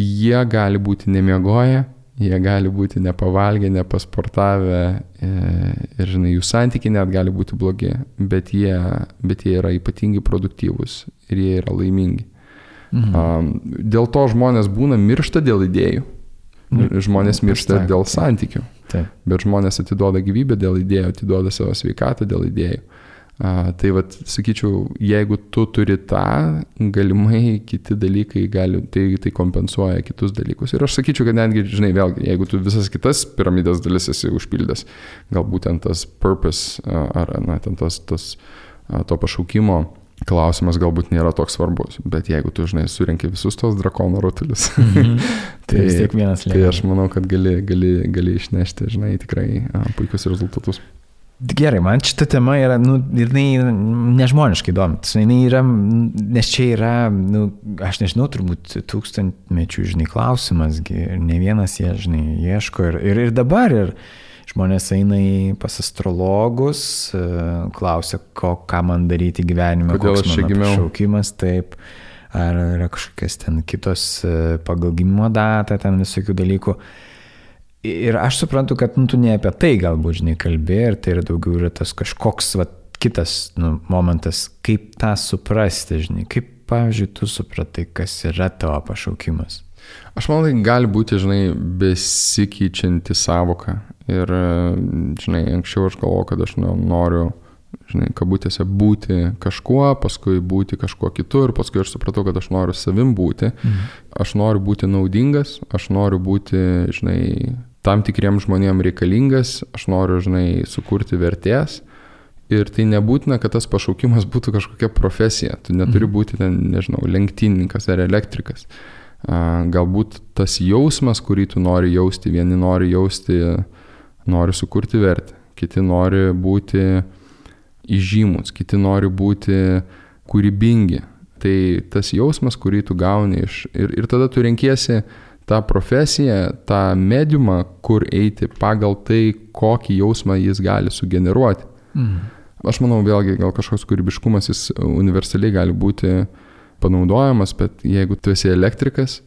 jie gali būti nemiegoję, jie gali būti nepavalgę, nepasportavę e, ir, žinai, jų santykiai net gali būti blogi, bet jie, bet jie yra ypatingai produktyvūs ir jie yra laimingi. Mhm. Dėl to žmonės būna miršta dėl idėjų. Mhm. Žmonės miršta dėl santykių. Taip. Bet žmonės atiduoda gyvybę dėl idėjų, atiduoda savo sveikatą dėl idėjų. Tai vad, sakyčiau, jeigu tu turi tą, galimai kiti dalykai gali, tai, tai kompensuoja kitus dalykus. Ir aš sakyčiau, kad netgi, žinai, vėlgi, jeigu tu visas kitas piramidės dalis esi užpildęs, galbūt ten tas purpose ar, na, ten tas, tas to pašaukimo klausimas galbūt nėra toks svarbus, bet jeigu tu, žinai, surinkai visus tos drakono rutulius, -hmm. tai, tai. Tai aš manau, kad gali, gali, gali išnešti, žinai, tikrai a, puikius rezultatus. Gerai, man šita tema yra, nu, jinai nežmoniškai įdomi. Jinai yra, nes čia yra, nu, aš nežinau, turbūt tūkstantmečių, žinai, klausimas, ne vienas jie, žinai, ieško ir, ir, ir dabar, ir žmonės eina į pas astrologus, e, klausia, ko, ką man daryti gyvenime, kodėl aš čia gimiau. Šaukimas, taip, ar yra kažkokias ten kitos e, pagal gimimo datą, ten visokių dalykų. Ir aš suprantu, kad nu, tu ne apie tai galbūt, žinai, kalbė ir tai yra daugiau yra tas kažkoks va, kitas nu, momentas, kaip tą suprasti, žinai, kaip, pavyzdžiui, tu supratai, kas yra tavo pašaukimas. Aš manau, tai gali būti, žinai, besikeičianti savoka. Ir, žinai, anksčiau aš galvoju, kad aš noriu, žinai, kabutėse būti kažkuo, paskui būti kažkuo kitu ir paskui aš supratau, kad aš noriu savim būti. Mhm. Aš noriu būti naudingas, aš noriu būti, žinai, tam tikriem žmonėm reikalingas, aš noriu, žinai, sukurti vertės Ir tai nebūtina, kad tas pašaukimas būtų kažkokia profesija. Tu neturi būti ten, nežinau, lenktynininkas ar elektrikas. Galbūt tas jausmas, kurį tu nori jausti, vieni nori jausti, nori sukurti vertę, kiti nori būti įžymus, kiti nori būti kūrybingi. Tai tas jausmas, kurį tu gauni iš... Ir, ir tada tu renkiesi tą profesiją, tą mediumą, kur eiti pagal tai, kokį jausmą jis gali sugeneruoti. Mhm. Aš manau, vėlgi, gal kažkoks kūrybiškumas jis universaliai gali būti panaudojamas, bet jeigu tu esi elektrikas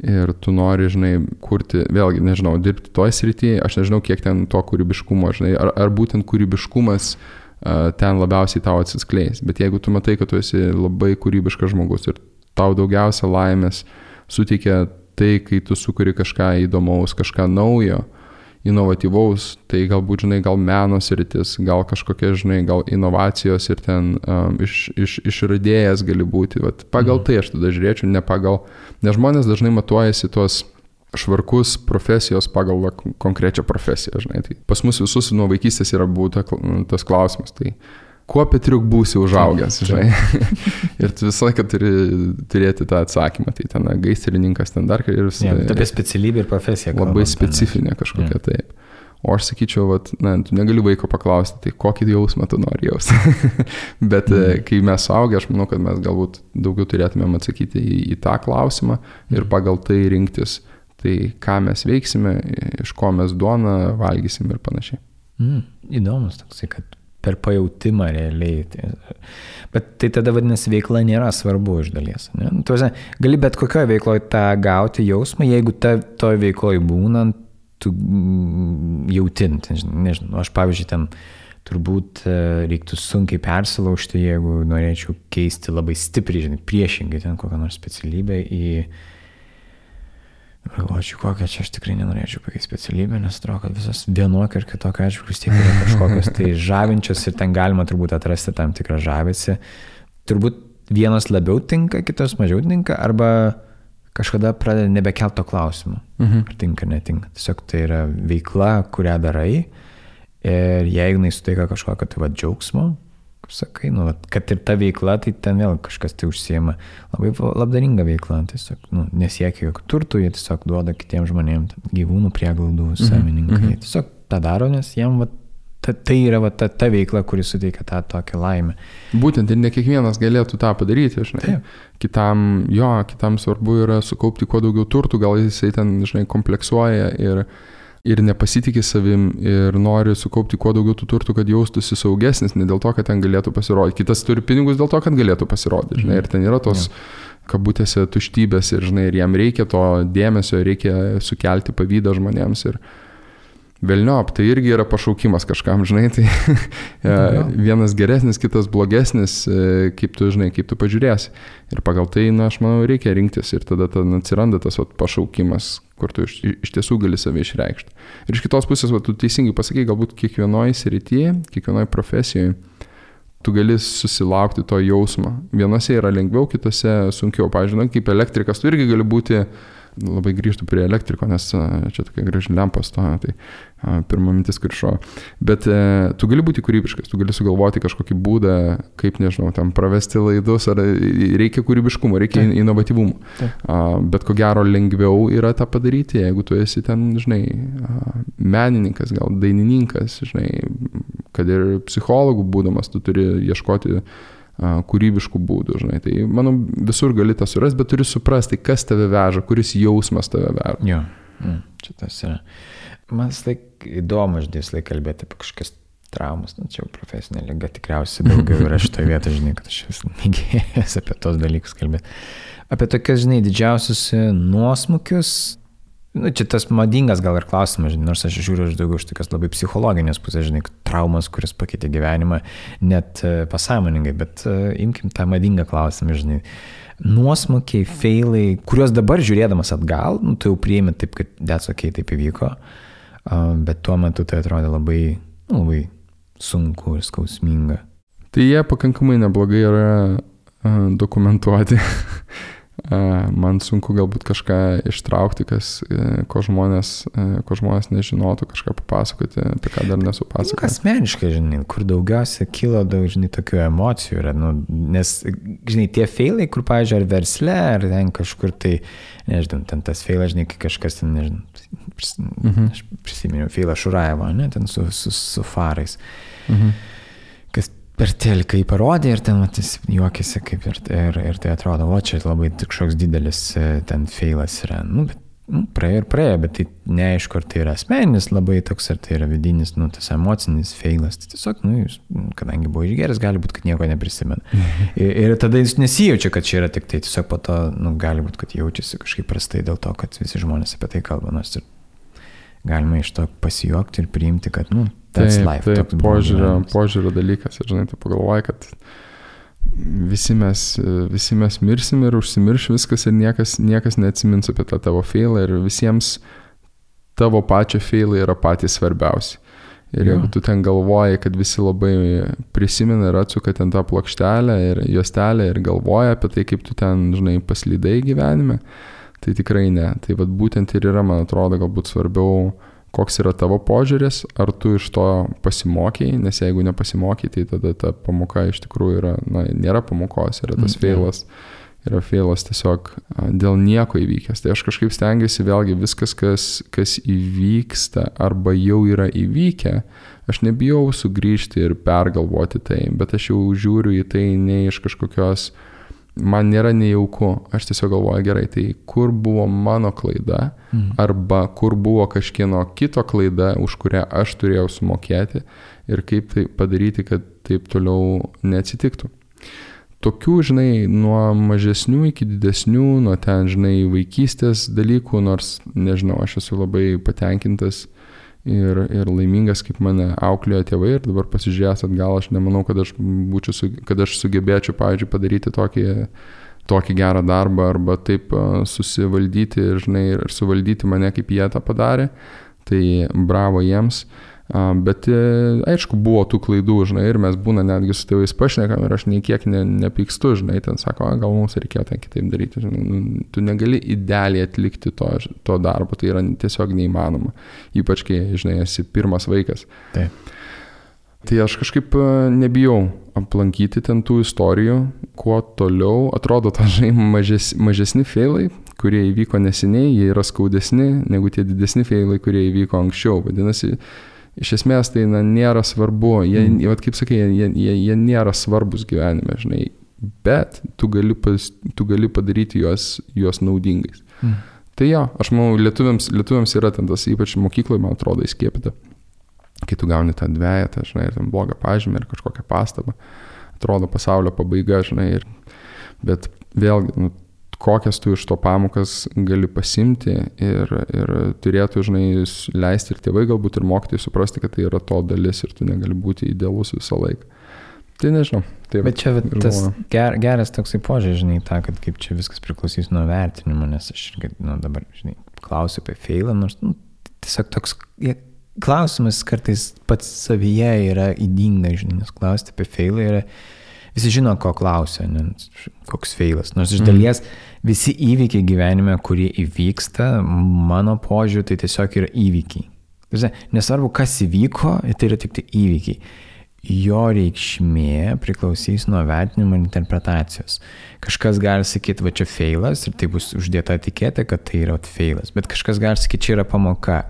ir tu nori, žinai, kurti, vėlgi, nežinau, dirbti toje srityje, aš nežinau, kiek ten to kūrybiškumo, žinai, ar, ar būtent kūrybiškumas uh, ten labiausiai tau atsiskleis. Bet jeigu tu matai, kad tu esi labai kūrybiškas žmogus ir tau daugiausia laimės suteikia tai, kai tu sukuri kažką įdomaus, kažką naujo, inovatyvaus, tai galbūt, žinai, gal meno sritis, gal kažkokia, žinai, gal inovacijos ir ten um, iš, iš, išradėjas gali būti. Vat, pagal mhm. tai aš tada žiūrėčiau, ne pagal, nes žmonės dažnai matuojasi tuos švarkus profesijos pagal konkrečią profesiją, žinai. Tai pas mus visus nuo vaikystės yra būta tas klausimas. Tai kuo Petriuk būsi užaugęs, žinai. ir tu visą laiką turi turėti tą atsakymą. Tai ten gaisrininkas, ten dar ir visą. Ja, apie specialybę ir profesiją. Labai kalbant, specifinė kažkokia ja. taip. O aš sakyčiau, vat, na, tu negali vaiko paklausti, tai kokį jausmą tu nori jausti. Bet mm. kai mes suaugę, aš manau, kad mes galbūt daugiau turėtumėm atsakyti į, į tą klausimą ir mhm. pagal tai rinktis, tai ką mes veiksime, iš ko mes duoną valgysim ir panašiai. Mm, įdomus toksai, kad per pajūtimą realiai. Tai, bet tai tada vadinasi veikla nėra svarbu iš dalies. Ne? Nu, Tuose, gali bet kokioje veikloje tą gauti jausmą, jeigu ta, toje veikloje būnant, tu mm, jautinti, nežinau, aš pavyzdžiui ten turbūt e, reiktų sunkiai persilaužti, jeigu norėčiau keisti labai stipriai, žinai, priešingai ten kokią nors specialybę į Galvočiau, kokią čia aš tikrai nenorėčiau pakeisti specialybę, nes atrodo, kad visas vienokio ir kitokio atžvilgiu vis tiek yra kažkokios tai žavinčios ir ten galima turbūt atrasti tam tikrą žavesi. Turbūt vienas labiau tinka, kitas mažiau tinka, arba kažkada pradeda nebekelto klausimų, mhm. ar tinka, netinka. Tiesiog tai yra veikla, kurią darai ir jeigu jinai suteikia kažkokio tai va džiaugsmo, kaip sakai, nu, kad ir ta veikla, tai ten vėl kažkas tai užsiema. Labai labdaringa veikla, tiesiog nu, nesiekia jokių turtų, jie tiesiog duoda kitiems žmonėms, gyvūnų prieglaudų mhm, savininkai. Mhm. Jie tiesiog tą daro, nes jiem va, ta, tai yra va, ta, ta veikla, kuri suteikia tą tokią laimę. Būtent ir ne kiekvienas galėtų tą padaryti, žinai. Taip. Kitam, jo, kitam svarbu yra sukaupti kuo daugiau turtų, gal jisai ten, žinai, kompleksuoja ir ir nepasitikė savim ir nori sukaupti kuo daugiau tų turtų, kad jaustųsi saugesnis, ne dėl to, kad ten galėtų pasirodyti. Kitas turi pinigus dėl to, kad galėtų pasirodyti, žinai, ir ten yra tos ja. kabutėse tuštybės ir, žinai, ir jam reikia to dėmesio, reikia sukelti pavydą žmonėms. Ir, Velniop, tai irgi yra pašaukimas kažkam, žinai, tai ja, vienas geresnis, kitas blogesnis, e, kaip tu, žinai, kaip tu pažiūrėsi. Ir pagal tai, na, aš manau, reikia rinktis ir tada ten atsiranda tas vat, pašaukimas, kur tu iš, iš tiesų gali save išreikšti. Ir iš kitos pusės, vat, tu teisingai pasakai, galbūt kiekvienoje srityje, kiekvienoje profesijoje tu gali susilaukti to jausmo. Vienose yra lengviau, kitose sunkiau. Pavyzdžiui, kaip elektrikas, tu irgi gali būti uh, labai grįžtų prie elektriko, nes čia tokia graži lempa stoja, tai pirma mintis, kur šo. Bet e, tu gali būti kūrybiškas, tu gali sugalvoti kažkokį būdą, kaip, nežinau, tam pravesti laidus, ar reikia kūrybiškumo, reikia Taip. inovatyvumo. Taip. A, bet ko gero lengviau yra tą padaryti, jeigu tu esi ten, žinai, a, menininkas, gal dainininkas, žinai, kad ir psichologų būdamas, tu turi ieškoti kūrybiškų būdų, žinai. Tai manau, visur gali tą surasti, bet turi suprasti, kas tave veža, kuris jausmas tave veža. Jo, mm, čia tas yra. Man laik įdomu, dės laik kalbėti apie kažkokias traumas, nu, čia jau profesinė lyga tikriausiai daugiau yra šitoje vietoje, žinai, kad aš vis negėjęs apie tos dalykus kalbėti. Apie tokias, žinai, didžiausius nuosmukius, Nu, čia tas madingas gal ir klausimas, žinai, nors aš žiūriu iš daugiau iš tokios labai psichologinės pusės, žinai, traumas, kuris pakeitė gyvenimą, net e, pasąmoningai, bet uh, imkim tą madingą klausimą, žinai. Nuosmukiai, failai, kuriuos dabar žiūrėdamas atgal, nu, tu jau priemi taip, kad that's ok, taip įvyko, uh, bet tuo metu tai atrodė labai, nu, labai sunku ir skausminga. Tai jie pakankamai neblogai yra uh, dokumentuoti. man sunku galbūt kažką ištraukti, kas, e, ko, žmonės, e, ko žmonės nežinotų, kažką papasakoti, apie ką dar nesu pasakojęs. Nu, asmeniškai, žinai, kur daugiausia kilo daug, žinai, tokių emocijų yra, nu, nes, žinai, tie failai, kur, pavyzdžiui, ar versle, ar ten kažkur tai, nežinau, ten tas failas, žinai, kai kažkas ten, nežinau, pris, mhm. aš prisiminiau failą Šuraevo, ne, ten su, su, su farais. Mhm per telką jį parodė ir ten matys juokėsi kaip ir, ir, ir tai atrodo, o čia labai kažkoks didelis e, ten feilas yra. Nu, bet nu, praėjo ir praėjo, bet tai neaišku, ar tai yra asmeninis labai toks, ar tai yra vidinis, nu, tas emocinis feilas. Tai tiesiog, nu, jūs, kadangi buvo išgeris, gali būti, kad nieko neprisimena. Ir, ir tada jis nesijaučia, kad čia yra tik tai, tiesiog po to, nu, gali būti, kad jaučiasi kažkaip prastai dėl to, kad visi žmonės apie tai kalba, nors ir galima iš to pasijuokti ir priimti, kad, nu, taip, life. Taip, požiūrio, požiūrio dalykas. Ir, žinai, tu pagalvoji, kad visi mes, visi mes mirsim ir užsimirš viskas ir niekas, niekas neatsimins apie tą tavo failą ir visiems tavo pačio failai yra patys svarbiausi. Ir jeigu tu ten galvoji, kad visi labai prisimena ir atsuka ten tą plokštelę ir juostelę ir galvoja apie tai, kaip tu ten, žinai, paslydai gyvenime, tai tikrai ne. Tai vad būtent ir yra, man atrodo, galbūt svarbiau koks yra tavo požiūris, ar tu iš to pasimokiai, nes jeigu nepasimokiai, tai tada ta pamoka iš tikrųjų yra, na, nėra pamokos, yra tas mm, feilas, yra feilas tiesiog dėl nieko įvykęs. Tai aš kažkaip stengiuosi vėlgi viskas, kas, kas įvyksta arba jau yra įvykę, aš nebijau sugrįžti ir pergalvoti tai, bet aš jau žiūriu į tai ne iš kažkokios uh, man nėra nejauku, aš tiesiog galvoju gerai, tai kur buvo mano klaida, mm. arba kur buvo kažkieno kito klaida, už kurią aš turėjau sumokėti ir kaip tai padaryti, kad taip toliau neatsitiktų. Tokių, žinai, nuo mažesnių iki didesnių, nuo ten, žinai, vaikystės dalykų, nors, nežinau, aš esu labai patenkintas ir, ir laimingas, kaip mane auklėjo tėvai ir dabar pasižiūrėjęs atgal, aš nemanau, kad aš, būčiau, kad aš sugebėčiau, pavyzdžiui, padaryti tokį, tokį gerą darbą arba taip susivaldyti ir, žinai, ir suvaldyti mane, kaip jie tą padarė. Tai bravo jiems. Bet e, aišku, buvo tų klaidų, žinai, ir mes būna netgi su tėvais pašnekam ir aš nei kiek ne, nepykstu, žinai, ten sako, gal mums reikėjo ten kitaip daryti, žinai, nu, tu negali idealiai atlikti to, to darbo, tai yra tiesiog neįmanoma, ypač kai, žinai, esi pirmas vaikas. Taip. Tai aš kažkaip e, nebijau aplankyti ten tų istorijų, kuo toliau, atrodo, to, žinai, mažes, mažesni failai, kurie įvyko neseniai, jie yra skaudesni negu tie didesni failai, kurie įvyko anksčiau. Vadinasi, iš esmės tai na, nėra svarbu, jie, mm. vat, kaip sakai, jie, jie, jie nėra svarbus gyvenime, žinai, bet tu gali, pas, tu gali padaryti juos, juos naudingais. Mm. Tai jo, aš manau, lietuviams, lietuviams yra ten tas, ypač mokykloje, man atrodo, įskiepita. Kai tu gauni tą dviejatą, žinai, ir ten blogą pažymį ir kažkokią pastabą, atrodo pasaulio pabaiga, žinai, ir, bet vėlgi, nu, kokias tu iš to pamokas gali pasimti ir, ir turėtų, žinai, leisti ir tėvai galbūt ir mokytojai suprasti, kad tai yra to dalis ir tu negali būti idealus visą laiką. Tai nežinau. Tai Bet čia bet tas ger, geras toksai požiūrės, žinai, ta, kad kaip čia viskas priklausys nuo vertinimo, nes aš irgi, nu, dabar, žinai, klausiu apie failą, nors, nu, tiesiog toks klausimas kartais pats savyje yra įdinga, žinai, nes klausti apie failą yra visi žino, ko klausia, ne, koks feilas. Nors iš mhm. dalies visi įvykiai gyvenime, kurie įvyksta, mano požiūriu, tai tiesiog yra įvykiai. Nesvarbu, kas įvyko, tai yra tik tai įvykiai jo reikšmė priklausys nuo vertinimo ir interpretacijos. Kažkas gali sakyti, va čia feilas ir tai bus uždėta etiketė, kad tai yra feilas, bet kažkas gali sakyti, čia yra pamoka.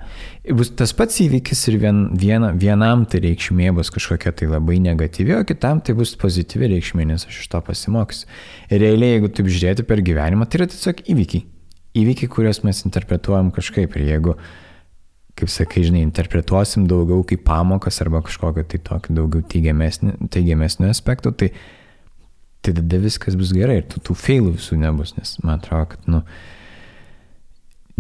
Bus tas pats įvykis ir vien, viena, vienam tai reikšmė bus kažkokia tai labai negatyvi, o kitam tai bus pozityvi reikšmė, nes aš iš to pasimokysiu. Ir realiai, jeigu taip žiūrėti per gyvenimą, tai yra tiesiog įvykiai. Įvykiai, kuriuos mes interpretuojam kažkaip. Ir jeigu kaip sakai, žinai, interpretuosim daugiau kaip pamokas arba kažkokio tai tokio daugiau teigiamesnio aspekto, tai, tai tada viskas bus gerai ir tų, tų failų visų nebus, nes man atrodo, kad, nu,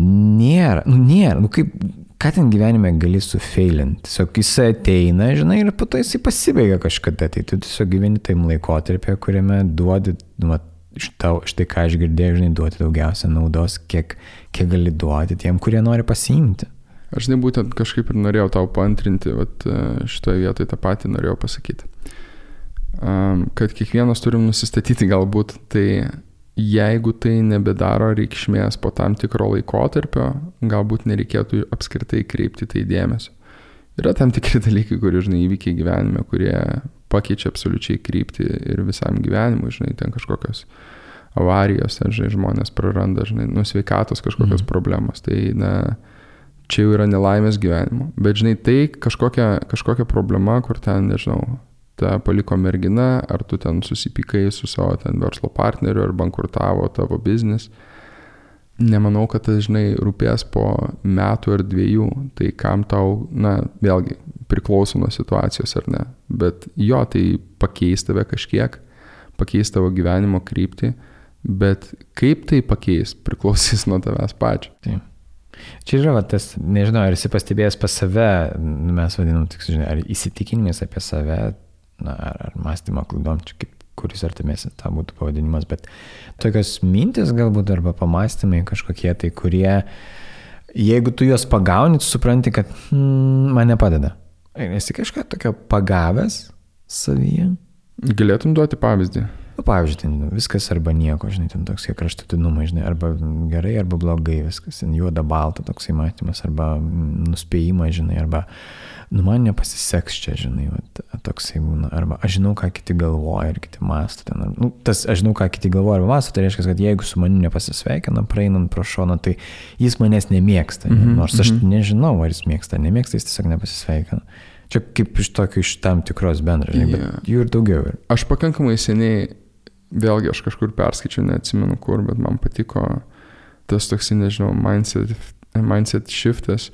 nėra, nu, nėra, nu, kaip, ką ten gyvenime gali sufeilinti, tiesiog jisai ateina, žinai, ir po to jisai pasibaigia kažkada, tai tu tiesiog gyveni taim laikotarpį, kuriame duodi, nu, šitau, štai ką aš girdėjau, žinai, duoti daugiausia naudos, kiek, kiek gali duoti tiem, kurie nori pasiimti. Aš ne būtent kažkaip ir norėjau tau paantrinti, vat, e, šitoje vietoje tą patį norėjau pasakyti. Kad kiekvienas turim nusistatyti galbūt, tai jeigu tai nebedaro reikšmės po tam tikro laikotarpio, galbūt nereikėtų apskritai kreipti tai dėmesio. Yra tam tikri dalykai, kurie, žinai, įvykiai gyvenime, kurie pakeičia absoliučiai kryptį ir visam gyvenimui, žinai, ten kažkokios avarijos, ten, žinai, žmonės praranda, žinai, nusveikatos kažkokios mhm. problemos. Tai, na, čia jau yra nelaimės gyvenimo. Bet, žinai, tai kažkokia, kažkokia problema, kur ten, nežinau, ta paliko mergina, ar tu ten susipykai su savo ten verslo partneriu, ar bankrutavo tavo biznis. Nemanau, kad tas, žinai, rūpės po metų ar dviejų, tai kam tau, na, vėlgi, priklauso nuo situacijos ar ne. Bet jo, tai pakeis tave kažkiek, pakeis tavo gyvenimo kryptį, bet kaip tai pakeis, priklausys nuo tavęs pačio. Taip. Čia yra va, tas, nežinau, ar esi pastebėjęs pas save, mes vadinam, tik, žinai, ar įsitikinimais apie save, na, ar, ar mąstymo klaidom, čia kaip, kuris artimesnis tą būtų pavadinimas, bet tokios mintis galbūt arba pamastymai kažkokie tai, kurie, jeigu tu juos pagauni, tu supranti, kad hmm, man nepadeda. Esi kažką tokio pagavęs savyje? Galėtum duoti pavyzdį. Nu, pavyzdžiui, ten viskas arba nieko, žinai, ten toks kraštutinumai, žinai, arba gerai, arba blogai, viskas, ten juoda balta toksai matymas, arba nuspėjimas, žinai, arba nu man nepasiseks čia, žinai, vat, toksai būna. Arba aš žinau, ką kiti galvoja ir kiti mastų ten. Nu, tas aš žinau, ką kiti galvoja arba mastų, tai reiškia, kad jeigu su manimi nepasisveikina, praeinant pro šoną, tai jis manęs nemėgsta. Mm -hmm, nors aš mm -hmm. nežinau, ar jis mėgsta, nemėgsta, jis tiesiog nepasisveikina. Čia kaip iš tokio, iš tam tikros bendros, yeah. bet jų ir daugiau. Aš pakankamai seniai, vėlgi aš kažkur perskaičiau, neatsimenu kur, bet man patiko tas toks, nežinau, mindset, mindset shiftas,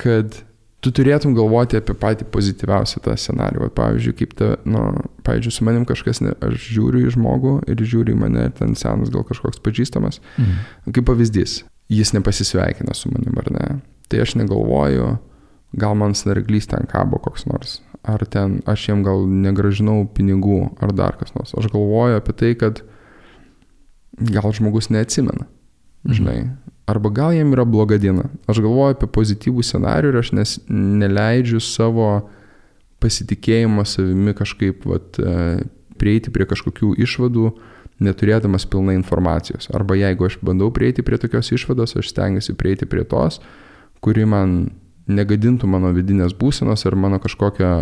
kad tu turėtum galvoti apie patį pozityviausią tą scenarių. Pavyzdžiui, kaip ta, nu, pavyzdžiui, su manim kažkas, ne, aš žiūriu į žmogų ir žiūriu į mane, ir ten senas gal kažkoks pažįstamas. Mhm. Kaip pavyzdys, jis nepasisveikina su manim ar ne. Tai aš negalvoju, gal man snarglys ten kabo koks nors, ar ten aš jam gal negražinau pinigų, ar dar kas nors. Aš galvoju apie tai, kad gal žmogus neatsimena. Mhm. Žinai, Arba gal jiem yra bloga diena. Aš galvoju apie pozityvų scenarių ir aš nes, neleidžiu savo pasitikėjimo savimi kažkaip vat, e, prieiti prie kažkokių išvadų, neturėdamas pilnai informacijos. Arba jeigu aš bandau prieiti prie tokios išvados, aš stengiuosi prieiti prie tos, kuri man negadintų mano vidinės būsenos ir mano kažkokio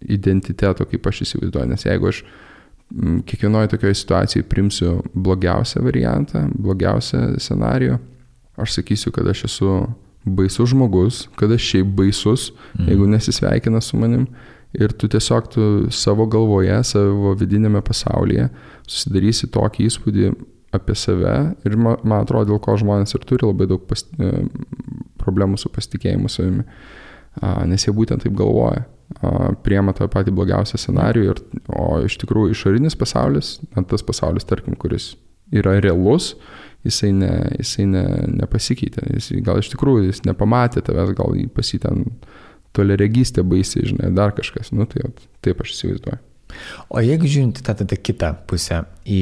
identiteto, kaip aš įsivaizduoju. Nes jeigu aš kiekvienoje tokioje situacijoje primsiu blogiausią variantą, blogiausią scenarijų, aš sakysiu, kad aš esu baisus žmogus, kad aš šiaip baisus, mhm. jeigu nesisveikina su manim. Ir tu tiesiog tu savo galvoje, savo vidinėme pasaulyje susidarysi tokį įspūdį apie save. Ir man, atrodo, dėl ko žmonės ir turi labai daug pas, e, problemų su pasitikėjimu savimi. Nes jie būtent taip galvoja. Priema tą patį blogiausią scenarių. Ir, o iš tikrųjų išorinis pasaulis, tas pasaulis, tarkim, kuris yra realus, jisai, ne, jisai ne, nepasikeitė. Jis, gal iš tikrųjų jis nepamatė tavęs, gal jį pasitem toleregystė baisiai, žinai, dar kažkas. Nu, tai taip aš įsivaizduoju. O jeigu žiūrint tą tada kitą pusę, į,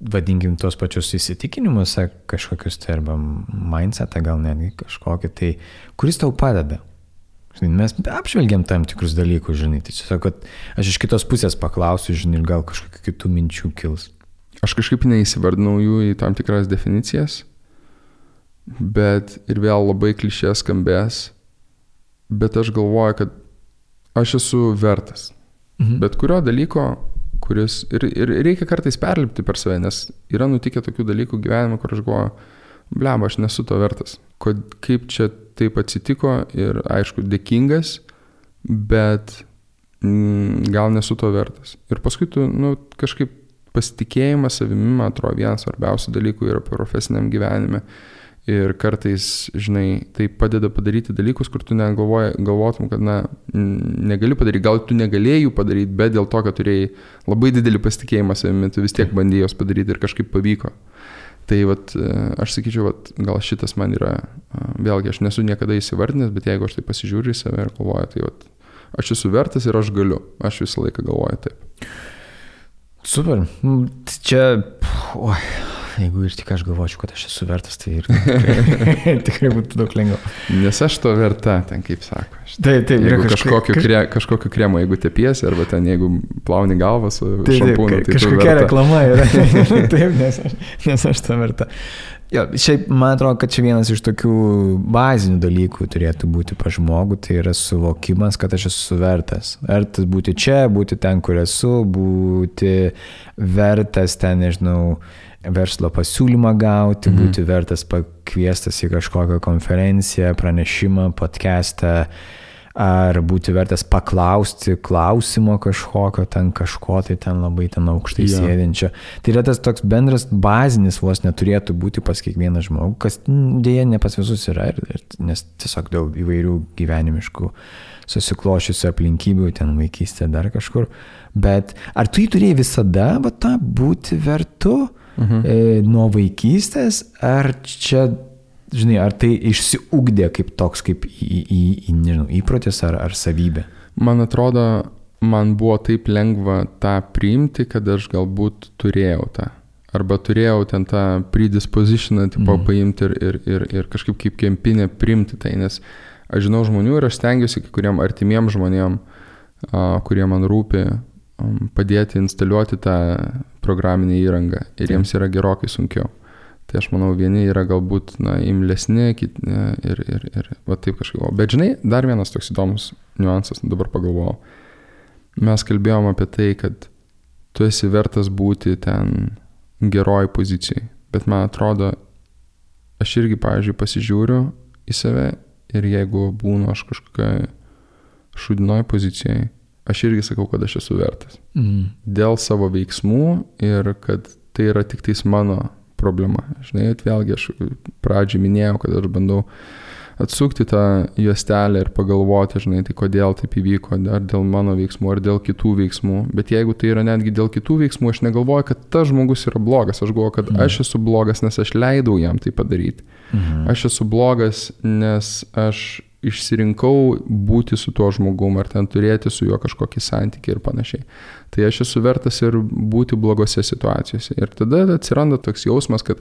vadinkim, tos pačius įsitikinimus, kažkokius tai arba mindsetą gal netgi kažkokį, tai kuris tau padeda? Žinai, mes apžvelgiam tam tikrus dalykus, žinai, tai tiesiog, kad aš iš kitos pusės paklausiu, žinai, ir gal kažkokių kitų minčių kils. Aš kažkaip neįsivardinau jų į tam tikras definicijas, bet ir vėl labai klišė skambės, bet aš galvoju, kad aš esu vertas. Mhm. Bet kurio dalyko, kuris ir, ir reikia kartais perlipti per save, nes yra nutikę tokių dalykų gyvenime, kur aš galvoju, blem, aš nesu to vertas. Kod, kaip čia taip atsitiko ir aišku, dėkingas, bet mm, gal nesu to vertas. Ir paskui tu, nu, kažkaip pasitikėjimas savimi, man atrodo, vienas svarbiausių dalykų yra profesiniam gyvenime. Ir kartais, žinai, tai padeda padaryti dalykus, kur tu negalvoji, galvotum, kad, na, negali padaryti, gal tu negalėjai jų padaryti, bet dėl to, kad turėjai labai didelį pasitikėjimą savimi, tu vis tiek bandėjai jos padaryti ir kažkaip pavyko. Tai vat, aš sakyčiau, vat, gal šitas man yra, vėlgi, aš nesu niekada įsivardinęs, bet jeigu aš tai pasižiūriu į save ir galvoju, tai vat, aš esu vertas ir aš galiu, aš visą laiką galvoju taip. Super. Mm, čia, oi, jeigu ir tik aš galvočiau, kad aš esu vertas, tai ir tikrai, tikrai būtų daug lengviau. Nes aš to verta, ten kaip sako. Taip, taip, jeigu kažkokiu, kaž... kre, kažkokiu kremu, jeigu tepiesi, arba ten jeigu plauni galvą su taip, šampūnu, tai kažkokia reklama yra. taip, nes aš, nes aš to verta. Jo, šiaip man atrodo, kad čia vienas iš tokių bazinių dalykų turėtų būti pa žmogų, tai yra suvokimas, kad aš esu vertas. Vertas būti čia, būti ten, kur esu, būti vertas ten, nežinau, verslo pasiūlymą gauti, mhm. būti vertas pakviestas į kažkokią konferenciją, pranešimą, podcastą ar būti vertas paklausti klausimo kažkokio, ten kažko tai ten labai ten aukštai ja. sėdinčio. Tai yra tas toks bendras bazinis vos neturėtų būti pas kiekvieną žmogų, kas dėja ne pas visus yra, ir, ir, nes tiesiog dėl įvairių gyvenimiškų susiklošiusių aplinkybių, ten vaikystė dar kažkur. Bet ar tu jį turėjai visada, va tą būti vertu mhm. e, nuo vaikystės, ar čia žinai, ar tai išsiugdė kaip toks, kaip į, į, į nežinau, įprotis ar, ar savybė? Man atrodo, man buvo taip lengva tą priimti, kad aš galbūt turėjau tą. Arba turėjau ten tą predispositioną, tipo, mm. paimti ir, ir, ir, ir kažkaip kaip kempinė priimti tai, nes aš žinau žmonių ir aš stengiuosi kai kuriem artimiem žmonėm, a, kurie man rūpi, padėti instaliuoti tą programinę įrangą ir jiems yra gerokai sunkiau. Tai aš manau, vieni yra galbūt na, imlesni kiti, ir, ir, ir va taip kažkaip. Bet žinai, dar vienas toks įdomus niuansas, dabar pagalvojau. Mes kalbėjom apie tai, kad tu esi vertas būti ten geroj pozicijai. Bet man atrodo, aš irgi, pavyzdžiui, pasižiūriu į save ir jeigu būnu aš kažkokioj šudinoj pozicijai, aš irgi sakau, kad aš esu vertas. Mm. Dėl savo veiksmų ir kad tai yra tik tais mano problema. Žinai, vėlgi aš pradžiai minėjau, kad aš bandau atsukti tą juostelę ir pagalvoti, žinai, tai kodėl taip įvyko, ar dėl mano veiksmų, ar dėl kitų veiksmų. Bet jeigu tai yra netgi dėl kitų veiksmų, aš negalvoju, kad tas žmogus yra blogas, aš galvoju, kad mhm. aš esu blogas, nes aš leidau jam tai padaryti. Mhm. Aš esu blogas, nes aš išsirinkau būti su tuo žmogum ar ten turėti su juo kažkokį santykį ir panašiai. Tai aš esu vertas ir būti blogose situacijose. Ir tada atsiranda toks jausmas, kad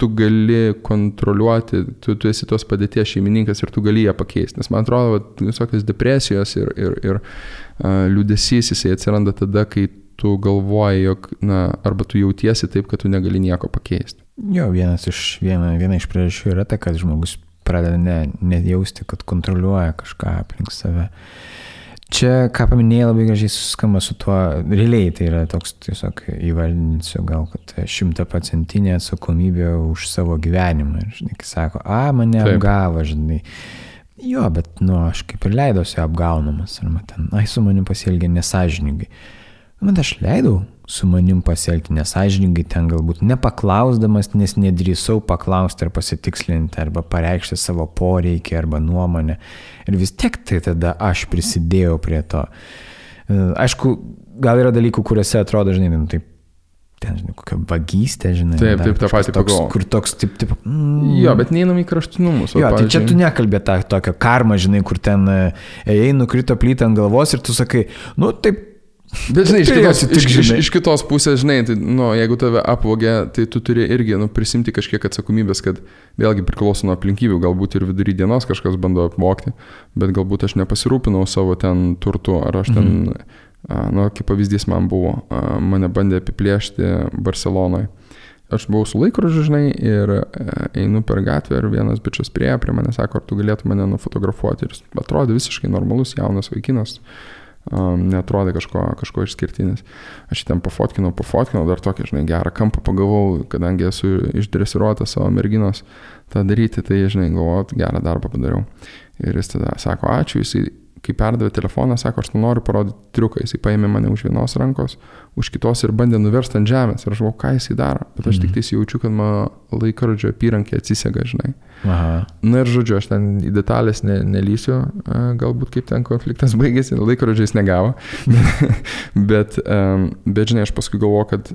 tu gali kontroliuoti, tu, tu esi tos padėties šeimininkas ir tu gali ją pakeisti. Nes man atrodo, visokios depresijos ir, ir, ir uh, liūdėsys jisai atsiranda tada, kai tu galvoji, jog, na, arba tu jautiesi taip, kad tu negali nieko pakeisti. Jo, vienas iš, viena, viena iš priežasčių yra ta, kad žmogus pradeda ne, nejausti, kad kontroliuoja kažką aplink save. Čia, ką paminėjai, labai gražiai suskamba su tuo, realiai tai yra toks, tiesiog įvardinsiu gal, kad šimtaprocentinė atsakomybė už savo gyvenimą. Ir, žinai, kai sako, a, mane Taip. apgavo, žinai. Jo, bet, nu, aš kaip ir leidausi apgaunamas, ar man ten, ai, su manim pasielgė nesažiningai. Bet aš leidau su manim pasielgti nesažiningai, ten galbūt nepaklausdamas, nes nedrįsau paklausti ar pasitikslinti, arba pareikšti savo poreikį arba nuomonę. Ir vis tiek tai tada aš prisidėjau prie to. E, aišku, gal yra dalykų, kuriuose atrodo, žinai, nu, taip ten, žinai, kokia vagystė, žinai. Taip, taip, tą patį pagalvoju. Kur toks, taip, taip. Mm, jo, bet neįnam į kraštutinumus. Jo, pavyzdžiui... tai čia tu nekalbė tą tokią karmą, žinai, kur ten e, ėjai, nukrito plytą ant galvos ir tu sakai, nu taip, Bet žinai, iš kitos, iš, iš, iš kitos pusės, žinai, tai, nu, jeigu tave apvogė, tai tu turi irgi nu, prisimti kažkiek atsakomybės, kad vėlgi priklauso nuo aplinkybių, galbūt ir vidury dienos kažkas bando apvogti, bet galbūt aš nepasirūpinau savo ten turtu, ar aš ten, mhm. nu, kaip pavyzdys man buvo, mane bandė apiplėšti Barcelonoje. Aš buvau su laikrodžiu, žinai, ir einu per gatvę ir vienas bičias prieja prie mane, sako, ar tu galėtum mane nufotografuoti. Ir jis atrodė visiškai normalus jaunas vaikinas um, netrodė kažko, kažko išskirtinis. Aš ten pafotkinau, pafotkinau, dar tokį, žinai, gerą kampą pagavau, kadangi esu išdresiruotas savo merginos tą daryti, tai, žinai, galvoju, gerą darbą padariau. Ir jis tada sako, ačiū, jisai kai perdavė telefoną, sako, aš noriu parodyti triuką, jisai paėmė mane už vienos rankos, už kitos ir bandė nuversti ant žemės. Ir aš galvoju, ką jisai daro. Bet aš mm. tik tais jaučiu, kad mano laikrodžio apyrankė atsisega, žinai. Aha. Na ir žodžiu, aš ten į detalės ne, nelysiu, galbūt kaip ten konfliktas baigėsi, laikrodžiais negavo. bet, bet, žinai, aš paskui galvoju, kad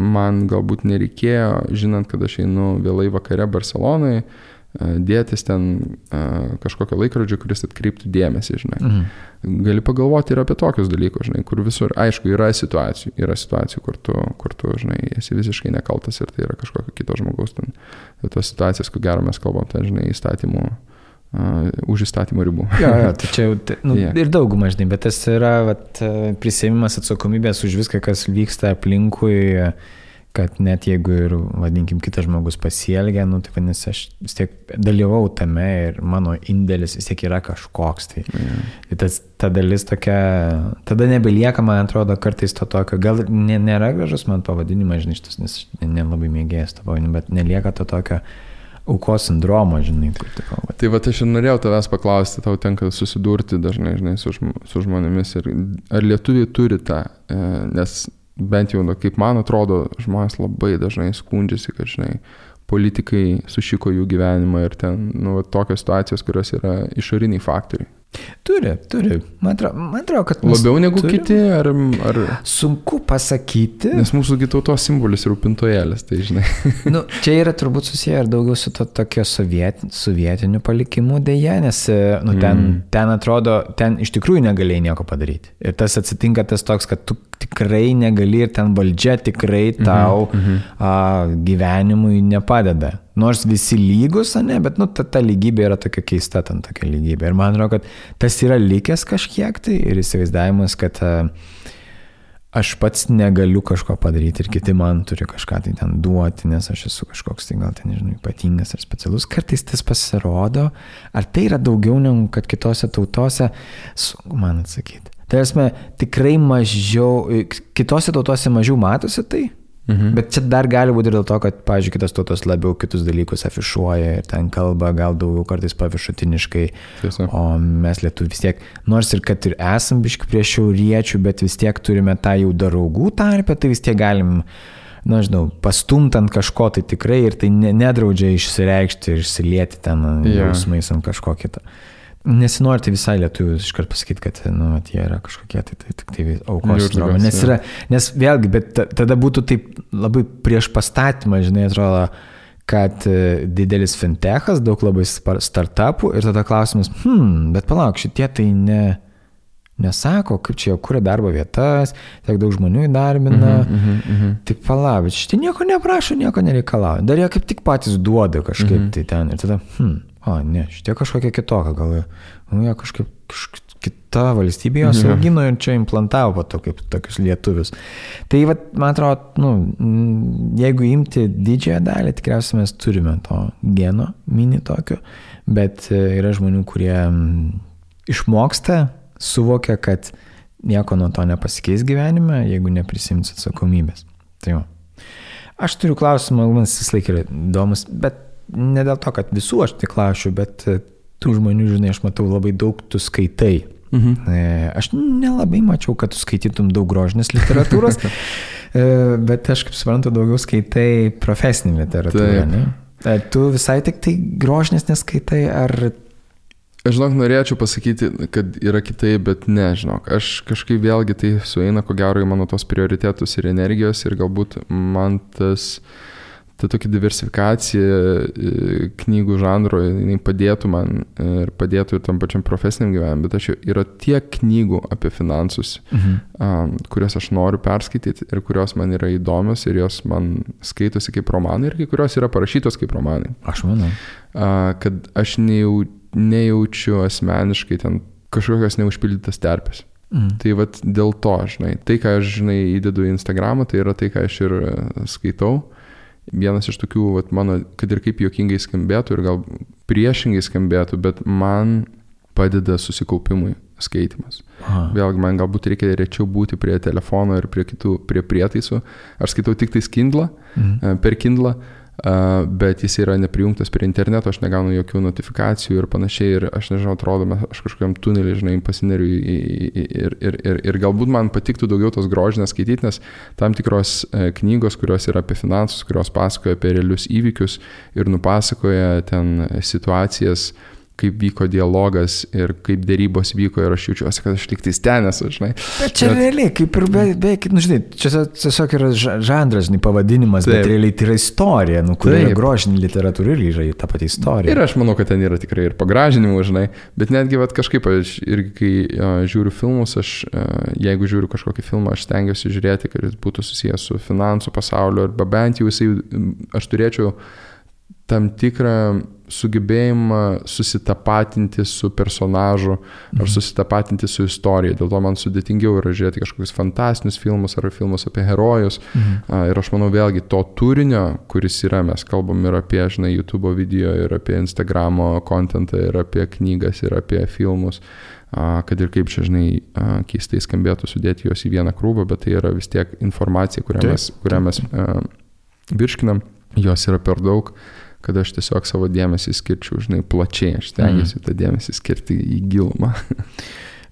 man galbūt nereikėjo, žinant, kad aš einu vėlai vakare Barcelonai, dėtis ten kažkokio laikrodžio, kuris atkreiptų dėmesį, žinai. Mhm. Gali pagalvoti ir apie tokius dalykus, žinai, kur visur, aišku, yra situacijų, yra situacijų, kur tu, kur tu, žinai, esi visiškai nekaltas ir tai yra kažkokio kito žmogaus, ten, tos situacijas, kur gero mes kalbam, ten, žinai, įstatymų Uh, už įstatymo ribų. jo, jo, tai čia jau, nu, yeah. ir daugumą, žinai, bet tas yra vat, prisėmimas atsakomybės už viską, kas vyksta aplinkui, kad net jeigu ir, vadinkim, kitas žmogus pasielgia, nu, tai vadinasi, aš vis tiek dalyvau tame ir mano indėlis vis tiek yra kažkoks. Tai, yeah. tai tas, ta dalis tokia, tada nebelieka, man atrodo, kartais to tokio, gal ne, nėra gražus man pavadinimas, žinai, šitas, nes nelabai mėgėjęs to pavadinimo, bet nelieka to tokio aukos sindromo, žinai. Taip, taip, tai va, aš ir norėjau tavęs paklausti, tau tenka susidurti dažnai, žinai, su, su žmonėmis ir ar lietuviai turi tą, e, nes bent jau, nu, kaip man atrodo, žmonės labai dažnai skundžiasi, kad, žinai, politikai sušiko jų gyvenimą ir ten, nu, tokios situacijos, kurios yra išoriniai faktoriai. Turi, turi. Man atrodo, man atrodo kad... Labiau negu turim. kiti, ar, ar... Sunku pasakyti. Nes mūsų tautos simbolis rūpintojėlis, tai žinai. nu, čia yra turbūt susiję ir daugiau su to tokio soviet, sovietiniu palikimu dėje, nes nu, ten, mm. ten atrodo, ten iš tikrųjų negalėjai nieko padaryti. Ir tas atsitinka tas toks, kad tu tikrai negali ir ten valdžia tikrai mhm, tau mm -hmm. a, gyvenimui nepadeda. Nors visi lygus, ne, bet nu, ta, ta lygybė yra tokia keista, ten tokia lygybė. Ir man atrodo, kad tas yra likęs kažkiek tai ir įsivaizdavimas, kad uh, aš pats negaliu kažko padaryti ir kiti man turi kažką tai ten duoti, nes aš esu kažkoks tai gal ten, nežinau, ypatingas ar specialus. Kartais tas pasirodo, ar tai yra daugiau negu kad kitose tautose, sunku man atsakyti. Tai esmė, tikrai mažiau, kitose tautose mažiau matosi tai, Mhm. Bet čia dar gali būti ir dėl to, kad, pavyzdžiui, kitos tautos labiau kitus dalykus afišuoja ir ten kalba gal daugiau kartais paviršutiniškai. Tiesa. O mes lietuvių vis tiek, nors ir kad ir esam biški prie šiauriečių, bet vis tiek turime tą jau daraugų tarpę, tai vis tiek galim, na, žinau, pastumti ant kažko tai tikrai ir tai nedraudžia išsireikšti ir išsilieti ten ja. jausmais ant kažko kito. Nesinori tai visai lietuvių iškart pasakyti, kad nu, jie yra kažkokie tai, tai tik tai aukos sindromo. Nes, yra, nes vėlgi, bet tada būtų taip labai prieš pastatymą, žinai, atrodo, kad e, didelis fintechas, daug labai startupų ir tada klausimas, hmm, bet palauk, šitie tai ne, nesako, kaip čia jau kuria darbo vietas, tiek daug žmonių įdarbina. Mm -hmm, mm -hmm. Tai palauk, šitie nieko neprašo, nieko nereikalauja. Dar jie kaip tik patys duoda kažkaip mm -hmm. tai ten. Ir tada, hmm, o ne, šitie kažkokia kitokia, gal nu, jie kažkaip, kažkaip kita valstybė jos mhm. augino ir čia implantavo po to kaip tokius lietuvius. Tai vat, man atrodo, nu, jeigu imti didžiąją dalį, tikriausiai mes turime to geno mini tokio, bet e, yra žmonių, kurie išmoksta, suvokia, kad nieko nuo to nepasikeis gyvenime, jeigu neprisims atsakomybės. Tai jo. Aš turiu klausimą, man vis laik yra įdomus, bet ne dėl to, kad visų aš tik klausiu, bet e, tų žmonių, žinai, aš matau labai daug, tu skaitai. Mhm. E, aš nelabai mačiau, kad tu skaitytum daug grožinės literatūros, e, bet aš kaip suprantu, daugiau skaitai profesinį literatūrą. Ne? Tu visai tik tai grožinės neskaitai, ar Aš žinok, norėčiau pasakyti, kad yra kitaip, bet ne, žinok, aš kažkaip vėlgi tai sueina, ko gero, į mano tos prioritetus ir energijos ir galbūt man tas uh, ta tokia diversifikacija e, knygų žanro, jinai padėtų man ir padėtų ir tam pačiam profesiniam gyvenimui, bet aš yra tiek knygų apie finansus, mhm. um, kurias aš noriu perskaityti ir kurios man yra įdomios ir jos man skaitosi kaip romanai ir kai kurios yra parašytos kaip romanai. Aš manau. Uh, kad aš nejau, nejaučiu asmeniškai ten kažkokios neužpildytas terpės. Mm. Tai vad dėl to, žinai, tai, ką aš, žinai, įdedu į Instagramą, tai yra tai, ką aš ir e, skaitau. Uh, vienas iš tokių, vat, mano, kad ir kaip juokingai skambėtų ir gal priešingai skambėtų, bet man padeda susikaupimui skaitimas. Aha. Vėlgi, man galbūt reikia rečiau būti prie telefono ir prie kitų, prie prietaisų. Aš skaitau tik tai Kindle, mhm. per Kindle, bet jis yra neprijungtas prie interneto, aš negaunu jokių notifikacijų ir panašiai, ir aš nežinau, atrodo, aš kažkokiam tunelį, žinai, pasineriu ir, ir, ir, ir galbūt man patiktų daugiau tos grožinės skaityti, nes tam tikros e, knygos, kurios yra apie finansus, kurios pasakoja apie realius įvykius ir nupasakoja ten situacijas, kaip vyko dialogas ir kaip dėrybos vyko ir aš jaučiuosi, kad aš liktais ten esu, žinai. Bet čia bet... realiai, kaip ir beveik, be, nu, žinai, čia tiesiog yra žanras, žinai, pavadinimas, Taip. bet realiai tai yra istorija, nu, kur yra grožinė literatūra ir yra ta pati istorija. Ir aš manau, kad ten yra tikrai ir pagražinimų, žinai, bet netgi, vad kažkaip, aš irgi kai uh, žiūriu filmus, aš, uh, jeigu žiūriu kažkokį filmą, aš stengiuosi žiūrėti, kad jis būtų susijęs su finansų pasauliu, arba bent jau jisai, aš turėčiau tam tikrą sugebėjimą susitapatinti su personažu ar mhm. susitapatinti su istorija. Dėl to man sudėtingiau yra žiūrėti kažkokius fantastinius filmus ar filmus apie herojus. Mhm. Ir aš manau vėlgi to turinio, kuris yra, mes kalbam ir apie, žinai, YouTube video, ir apie Instagramo kontentą, ir apie knygas, ir apie filmus kad ir kaip čia, žinai, keistai skambėtų sudėti juos į vieną krūvą, bet tai yra vis tiek informacija, kurią mes, kurią mes virškinam, jos yra per daug. Uh, kad aš tiesiog savo dėmesį skirčiau, žinai, plačiai, aš stengiuosi mm. tą dėmesį skirti į gilumą.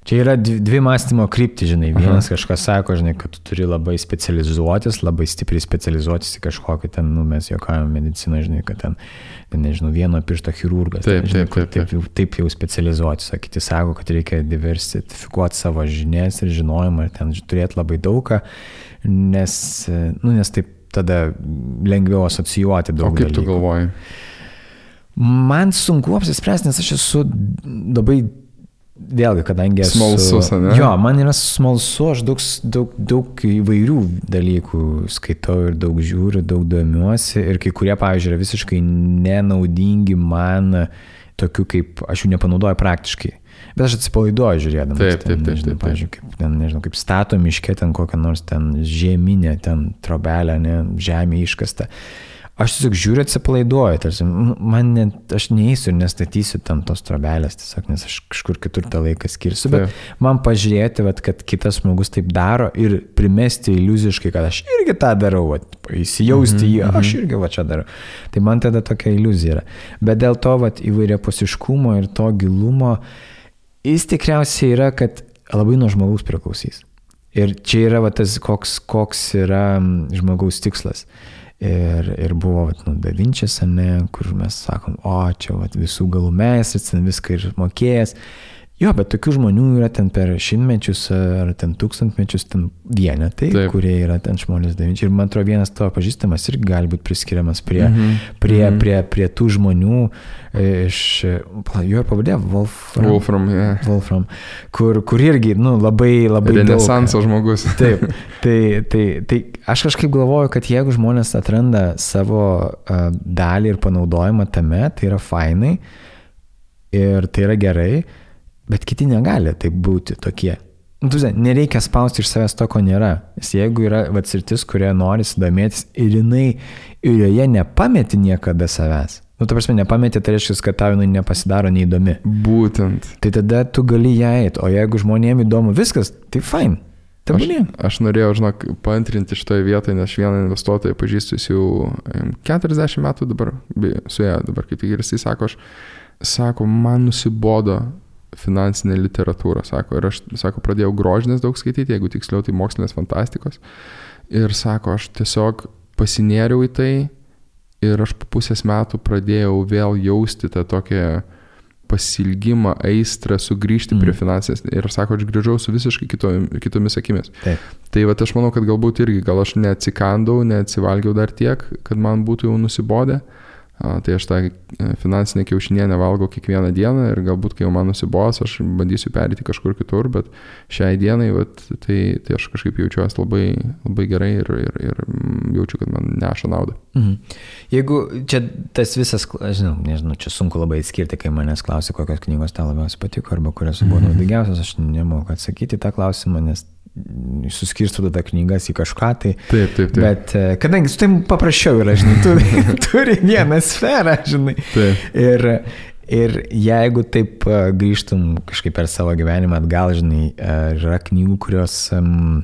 Čia yra dvi mąstymo krypti, žinai. Vienas Aha. kažkas sako, žinai, kad tu turi labai specializuotis, labai stipriai specializuotis į kažkokį ten, nu, mes juokavome mediciną, žinai, kad ten, nežinau, vieno piršto chirurgas. Taip, ten, žinai, taip, taip, taip. Taip, taip jau specializuotis. O kiti sako, kad reikia diversifikuoti savo žinias ir žinojimą ir ten turėti labai daugą, nes, nu, nes taip tada lengviau asocijuoti daug. O kaip dalykų. tu galvoji? Man sunku apsispręsti, nes aš esu labai, vėlgi, kadangi esu... Smalsus, ne? Jo, man yra smalsu, aš daug, daug, daug įvairių dalykų skaitau ir daug žiūriu, daug domiuosi ir kai kurie, pavyzdžiui, yra visiškai nenaudingi man, tokių kaip aš jų nepanaudoju praktiškai. Bet aš atsipalaiduoju žiūrėdamas. Taip, taip, taip. taip, taip. Pavyzdžiui, kaip, ten, nežinau, kaip stato miške ten kokią nors ten žieminę, ten trobelę, ne, žemė iškasta. Aš tiesiog žiūriu atsipalaiduoju, tarsi, man net, aš neįsiu ir nestatysiu ten tos trobelės, tiesiog, nes aš kažkur kitur tą laiką skirsiu, bet taip. man pažiūrėti, vat, kad kitas žmogus taip daro ir primesti iliuziškai, kad aš irgi tą darau, vat, įsijausti mm -hmm, jį, aš mhm. irgi va čia darau. Tai man tada tokia iliuzija yra. Bet dėl to vat, įvairia pasiškumo ir to gilumo, uh, Jis tikriausiai yra, kad labai nuo žmogaus priklausys. Ir čia yra va, tas, koks, koks yra žmogaus tikslas. Ir, ir buvo vat, nu, Da Vinčias, ne, kur mes sakom, o čia vat, visų galų meistras, viską ir mokėjęs. Jo, bet tokių žmonių yra ten per šimtmečius ar ten tūkstantmečius, ten vienetai, Taip. kurie yra ten žmonės davinčiai. Ir man atrodo, vienas tavo pažįstamas irgi gali būti priskiriamas prie, mm -hmm. prie, mm -hmm. prie, prie tų žmonių e, iš, jo pavadė, Wolfram. Wolfram, yeah. Wolfram kur, kur irgi, nu, labai, labai... Renesanso žmogus. Taip, tai, tai, tai aš kažkaip galvoju, kad jeigu žmonės atranda savo uh, dalį ir panaudojimą tame, tai yra fainai ir tai yra gerai Bet kiti negali taip būti tokie. Nu, nereikia spausti iš savęs to, ko nėra. Jeigu yra atsirtis, kurie nori sudomėtis ir jinai ir joje nepameti niekada savęs. Nu, ta prasme, nepameti, tai reiškia, kad tau jinai nepasidaro neįdomi. Būtent. Tai tada tu gali ją eiti, o jeigu žmonėms įdomu viskas, tai fine. Aš, aš norėjau, žinok, paantrinti šitoje vietoje, nes vieną investuotoją pažįstu, jis jau 40 metų dabar, su ją dabar kaip tik ir jisai sako, aš, sako, man nusibodo finansinę literatūrą, sako. Ir aš, sako, pradėjau grožinės daug skaityti, jeigu tiksliau, tai mokslinės fantastikos. Ir sako, aš tiesiog pasinėriau į tai ir aš po pusės metų pradėjau vėl jausti tą tokią pasilgimą, aistrą, sugrįžti mm. prie finansinės. Ir sako, aš grįžau su visiškai kito, kitomis akimis. Taip. Tai va, aš manau, kad galbūt irgi, gal aš neatsikandau, neatsivalgiau dar tiek, kad man būtų jau nusibodę. Mm Tai aš tą e, finansinę kiaušinienę valgau kiekvieną dieną ir galbūt, kai jau man nusibos, aš bandysiu perėti kažkur kitur, bet šiai dienai, vat, tai, tai aš kažkaip jaučiuosi labai, labai gerai ir, ir, ir jaučiu, kad man neša naudą. Mhm. Jeigu čia tas visas, žinau, nežinau, čia sunku labai atskirti, kai manęs klausia, kokios knygos tau labiausiai patiko arba kurios buvo mhm. naudingiausios, aš nemoku atsakyti tą klausimą, nes suskirsto tada knygas į kažką tai. Taip, taip, taip. Bet e, kadangi su tai paprasčiau yra, žinai, tu turi vieną sferą, žinai. Taip. Ir, ir jeigu taip e, grįžtum kažkaip per savo gyvenimą atgal, žinai, e, yra knygų, kurios um,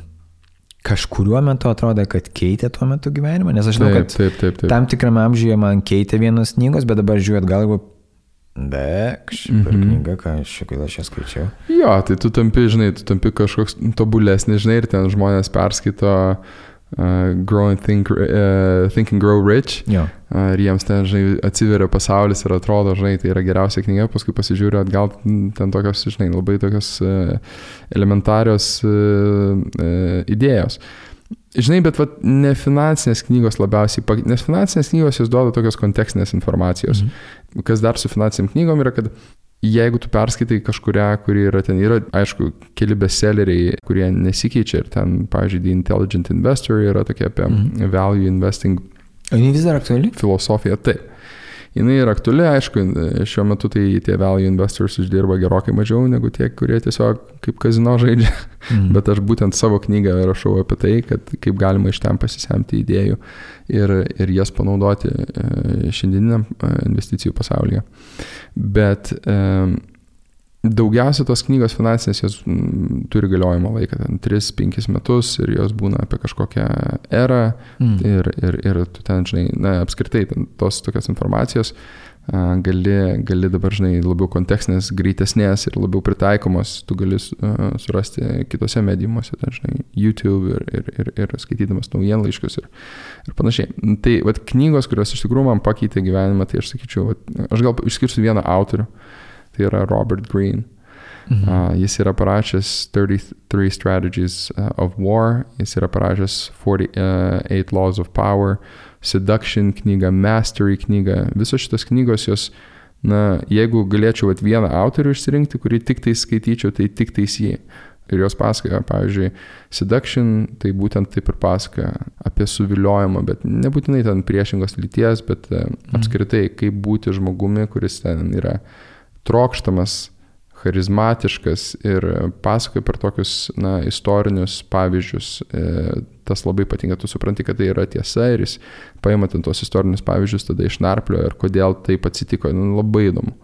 kažkuriuo metu atrodė, kad keitė tuo metu gyvenimą, nes aš žinau, taip, kad taip, taip, taip. tam tikrame amžiuje man keitė vienos knygos, bet dabar žiūrėt, gal jeigu Be, kažkaip mm -hmm. knyga, ką aš kai aš ją skaičiau. Jo, tai tu tampi, žinai, tu tampi kažkoks tobulesnis, žinai, ir ten žmonės perskaito uh, Grow and Think, uh, think and Grow Rich. Jo. Uh, ir jiems ten, žinai, atsiveria pasaulis ir atrodo, žinai, tai yra geriausia knyga, paskui pasižiūriu atgal, ten tokios, žinai, labai tokios uh, elementarios uh, uh, idėjos. Žinai, bet vat, ne finansinės knygos labiausiai, nes finansinės knygos jos duoda tokios kontekstinės informacijos. Mhm. Kas dar su finansiniam knygom yra, kad jeigu tu perskaitai kažkuria, kuri yra ten, yra, aišku, keli bestselleriai, kurie nesikeičia ir ten, pavyzdžiui, The Intelligent Investor yra tokia apie mhm. value investing O jis vis dar aktuali? filosofija. Taip. Jis yra aktuali, aišku, šiuo metu tai tie value investors uždirba gerokai mažiau negu tie, kurie tiesiog kaip kazino žaidžia. Mhm. Bet aš būtent savo knygą rašau apie tai, kad kaip galima iš ten pasisemti idėjų ir, ir jas panaudoti e, šiandieniniam e, investicijų pasaulyje. Bet e, daugiausia tos knygos finansinės jos turi galiojimo laiką, ten 3-5 metus ir jos būna apie kažkokią erą Mm. ir, ir, ir tu ten, žinai, na, apskritai ten tos tokios informacijos gali, gali dabar, žinai, labiau kontekstinės, greitesnės ir labiau pritaikomos, tu gali surasti kitose mediumuose, ten, žinai, YouTube ir, ir, ir, ir skaitydamas naujienlaiškius ir, ir panašiai. Tai, vad, knygos, kurios iš tikrųjų man pakeitė gyvenimą, tai aš sakyčiau, vat, aš gal išskirsiu vieną autorių, tai yra Robert Greene. Mhm. Uh, jis yra parašęs 33 Strategies uh, of War, jis yra parašęs 48 Laws of Power, Seduction knygą, Mastery knygą. Visos šitos knygos jos, na, jeigu galėčiau vat, vieną autorių išsirinkti, kurį tik tai skaityčiau, tai tik tais jį. Ir jos pasakoja, pavyzdžiui, Seduction, tai būtent taip ir pasakoja apie suviliojimą, bet nebūtinai ten priešingos lyties, bet uh, apskritai, kaip būti žmogumi, kuris ten yra trokštamas, charizmatiškas ir pasakoja per tokius na, istorinius pavyzdžius. E, tas labai patinka, tu supranti, kad tai yra tiesa ir jis paima ten tos istorinius pavyzdžius, tada išnarplio ir kodėl taip atsitiko, nu, labai įdomu.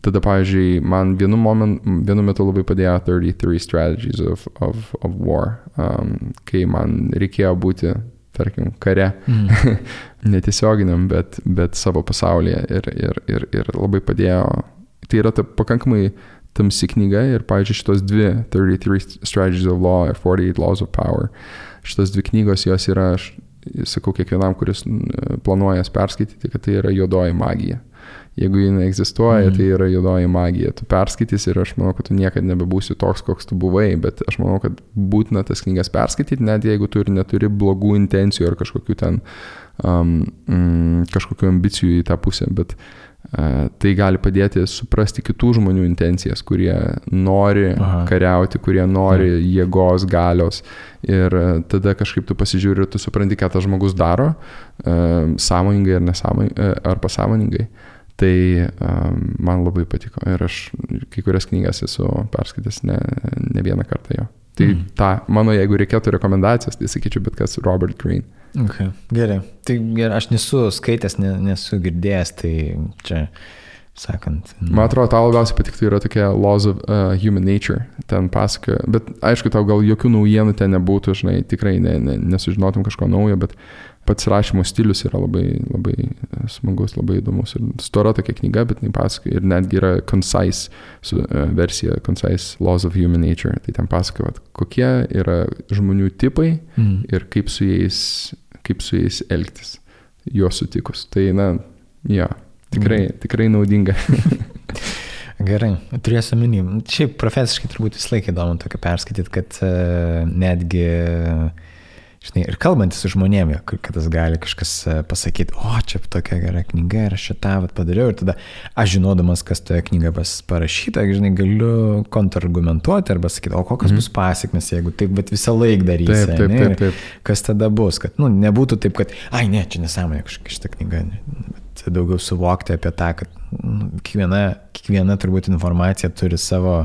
Tada, pavyzdžiui, man vienu, moment, vienu metu labai padėjo 33 Strategies of, of, of War, um, kai man reikėjo būti, tarkim, kare, Mhm. netiesioginiam, bet, bet savo pasaulyje ir, ir, ir, ir labai padėjo. Tai yra ta pakankamai tamsi knyga ir, pavyzdžiui, šitos dvi 33 Strategies of Law ir 48 Laws of Power, šitos dvi knygos jos yra, aš sakau kiekvienam, kuris planuoja perskaityti, kad tai yra juodoji magija. Jeigu jinai egzistuoja, mm. tai yra juodoji magija. Tu perskaitysi ir aš manau, kad tu niekada nebebūsi toks, koks tu buvai, bet aš manau, kad būtina tas knygas perskaityti, net jeigu tu ir neturi blogų intencijų ar kažkokių ten um, mm, kažkokių ambicijų į tą pusę, bet uh, tai gali padėti suprasti kitų žmonių intencijas, kurie nori Aha. kariauti, kurie nori jėgos, galios ir tada kažkaip tu pasižiūri ir tu supranti, ką tas žmogus daro, sąmoningai ar, nesąmoningai, uh, ar pasąmoningai. Tai man labai patiko ir aš kai kurias knygas esu perskaitęs ne, ne vieną kartą jo. Tai mm. tą, mano, jeigu reikėtų rekomendacijos, tai sakyčiau, bet kas Robert Greene. Okay. Gerai. Tai gerai, aš nesu skaitęs, ne, nesu girdėjęs, tai čia, sakant. nu, Man atrodo, tau labiausiai patiktų yra tokia Laws of uh, Human Nature, ten pasakoja, bet aišku, tau gal jokių naujienų ten nebūtų, žinai, tikrai ne, ne, nesužinotum kažko naujo, bet pats rašymo stilius yra labai, labai smagus, labai įdomus. Ir stora tokia knyga, bet jinai pasakoja ir netgi yra concise su, uh, versija, concise Laws of Human Nature. Tai ten pasakoja, kokie yra žmonių tipai Mm. ir kaip su jais, kaip su jais elgtis, juos sutikus. Tai, na, jo, tikrai, Mm. tikrai naudinga. Gerai, turėsiu omeny. Šiaip profesiškai turbūt vis laik įdomu tokį perskaityti, kad uh, netgi, žinai, ir kalbantis su žmonėmis, kad tas gali kažkas e, pasakyti, o čia tokia gera knyga ir aš šitą vat padariau ir tada aš žinodamas, kas toje knygoje parašyta, žinai, galiu kontrargumentuoti arba sakyti, o kokios Mhm. bus pasiekmes, jeigu taip, bet visą laiką darysi. Taip, taip, taip, taip. Kas tada bus, kad, nu, nebūtų taip, kad, ai, ne, čia nesąmonė kažkokia šitą knygą, ne, bet daugiau suvokti apie tą, kad nu, kiekviena, kiekviena turbūt informacija turi savo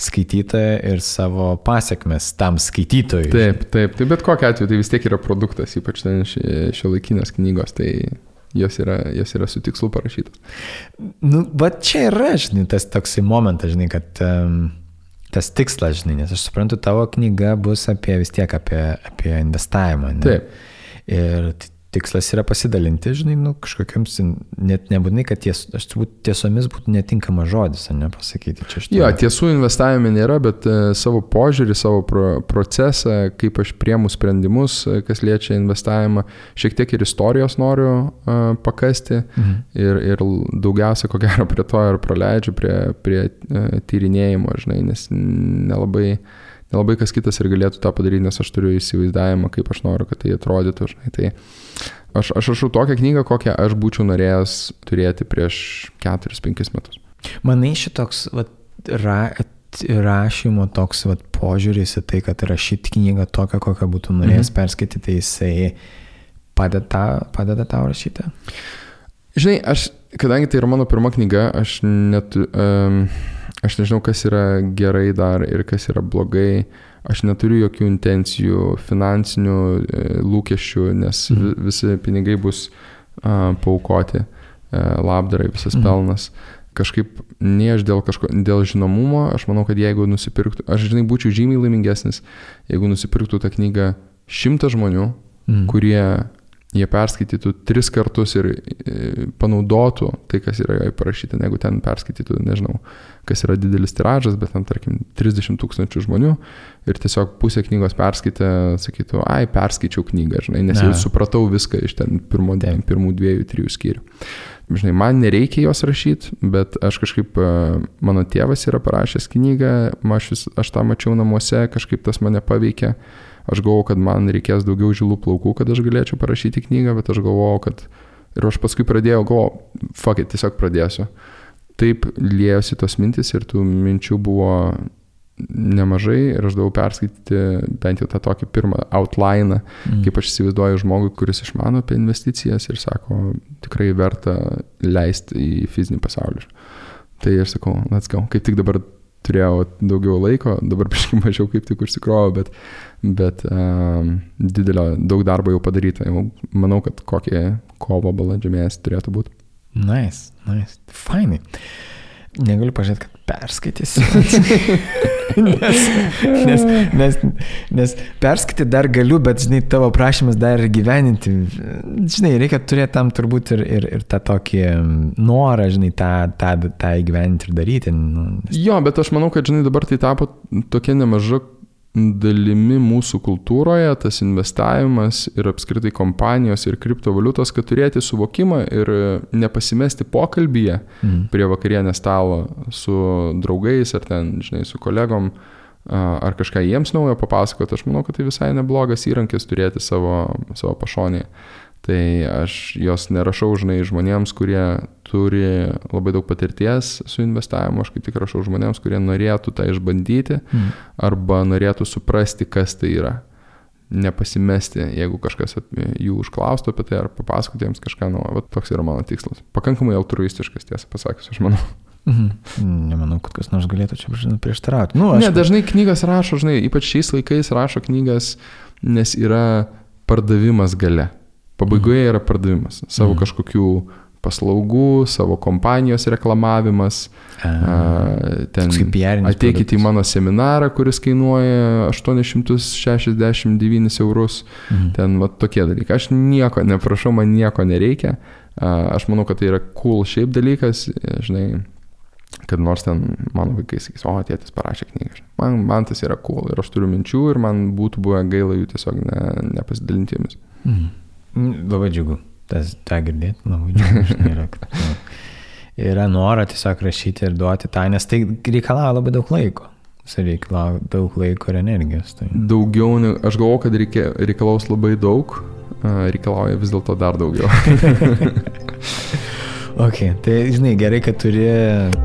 skaitytoją ir savo pasiekmes tam skaitytojui. Taip, taip, tai bet kokia atveju tai vis tiek yra produktas, ypač šio laikinės knygos, tai jos yra, jos yra su tikslu parašytos. Nu, va čia yra, žinai, tas toksai momentas, žinai, kad um, tas tikslas, žinai, nes aš suprantu, tavo knyga bus apie vis tiek apie, apie investavimą. Ne? Taip. Ir t- tikslas yra pasidalinti, žinai, nu, kažkokiams, net nebūtinai, kad ties, aš turbūt tiesomis būtų netinkamas žodis, ne pasakyti čia šitą. Jo, tiesų investavime nėra, bet e, savo požiūrį, savo pro, procesą, kaip aš priemu sprendimus, e, kas liečia investavimą, šiek tiek ir istorijos noriu uh, pakasti mhm. ir, ir daugiausia, ko gero, prie to ir praleidžiu, prie, prie uh, tyrinėjimo, žinai, nes nelabai nelabai kas kitas ir galėtų tą padaryti, nes aš turiu įsivaizdavimą, kaip aš noriu, kad tai atrodytų. Žinai. Tai aš, aš rašau tokią knygą, kokią aš būčiau norėjęs turėti prieš 4-5 metus. Manai šitoks vat, ra, rašymo toks vat, požiūris į tai, kad rašyti knygą tokią, kokią būtų norėjęs mhm. perskaityti, tai jisai padeda, padeda tau rašyti? Žinai, aš, kadangi tai yra mano pirma knyga, aš net... Um, aš nežinau, kas yra gerai dar ir kas yra blogai. Aš neturiu jokių intencijų, finansinių e, lūkesčių, nes mhm. visi pinigai bus uh, paukoti, uh, labdarai, visas mhm. pelnas. Kažkaip ne aš dėl, kažko, dėl žinomumo, aš manau, kad jeigu nusipirktų, aš žinai, būčiau žymiai laimingesnis, jeigu nusipirktų tą knygą šimtas žmonių, mhm. kurie jie perskaitytų tris kartus ir e, panaudotų tai, kas yra parašyta, negu ten perskaitytų, nežinau, kas yra didelis tiražas, bet ten, tarkim, 30 tūkstančių žmonių ir tiesiog pusę knygos perskaitę, sakytų, ai, perskaičiau knygą, žinai, nes jau supratau viską iš ten pirmo, pirmų dviejų, trijų skyrių. Žinai, man nereikia jos rašyti, bet aš kažkaip, e, mano tėvas yra parašęs knygą, aš, vis, aš tą mačiau namuose, kažkaip tas mane paveikė aš galvojau, kad man reikės daugiau žilų plaukų, kad aš galėčiau parašyti knygą, bet aš galvojau, kad ir aš paskui pradėjau, galvojau, fuck it, tiesiog pradėsiu. Taip liejosi tos mintis ir tų minčių buvo nemažai ir aš davau perskaityti bent jau tą tokį pirmą outline, mm. kaip aš įsivaizduoju žmogui, kuris išmano apie investicijas ir sako, tikrai verta leisti į fizinį pasaulį. Tai aš sakau, let's go. Kaip tik dabar turėjau daugiau laiko, dabar biškai mažiau kaip tik užsikrovau, bet, bet um, didelio, daug darbo jau padaryta. Jau manau, kad kokie kovo balandžio mėnesį turėtų būti. Nice, nice. Fainai. Negaliu pažiūrėti, kad perskaitysiu. nes, nes, nes, nes perskaityti dar galiu, bet, žinai, tavo prašymas dar ir gyveninti. Žinai, reikia turėti tam turbūt ir, ir, ir tą tokį norą, žinai, tą, tą, tą įgyveninti ir daryti. Nu, nes... Jo, bet aš manau, kad, žinai, dabar tai tapo tokia nemaža dalimi mūsų kultūroje, tas investavimas ir apskritai kompanijos ir kriptovaliutos, kad turėti suvokimą ir nepasimesti pokalbyje mm. prie vakarienės stalo su draugais ar ten, žinai, su kolegom, ar kažką jiems naujo papasakoti, aš manau, kad tai visai neblogas įrankis turėti savo, savo pašonėje. Tai aš jos nerašau, žinai, žmonėms, kurie turi labai daug patirties su investavimu, aš kaip tik rašau žmonėms, kurie norėtų tą išbandyti mm. arba norėtų suprasti, kas tai yra. Nepasimesti, jeigu kažkas jų užklaustų apie tai ar papasakoti jiems kažką, nu, va, toks yra mano tikslas. Pakankamai altruistiškas, tiesą pasakius, aš manau. Mhm. Nemanau, kad kas nors galėtų čia žinai, prieštarauti. Nu, aš... Ne, dažnai knygas rašo, žinai, ypač šiais laikais rašo knygas, nes yra pardavimas gale. Pabaigoje yra pardavimas savo mm. kažkokių paslaugų, savo kompanijos reklamavimas. A, ten ateikite į mano seminarą, kuris kainuoja 869 eurus. Mhm. Ten va, tokie dalykai. Aš nieko neprašau, man nieko nereikia. A, aš manau, kad tai yra cool šiaip dalykas, žinai, kad nors ten mano vaikai sakys, o tėtis parašė knygą. Man, man tas yra cool ir aš turiu minčių ir man būtų buvę gaila jų tiesiog ne, nepasidalinti jomis. Mhm. Mm, labai džiugu. Tas, tą girdėti, labai džiugu. Yra, kad, nu, yra noro tiesiog rašyti ir duoti tą, nes tai reikalauja labai daug laiko. Jis reikalauja daug laiko ir energijos. Tai. Daugiau, aš galvoju, kad reikia, reikalaus labai daug, reikalauja vis dėlto dar daugiau. Ok, tai žinai, gerai, kad turi,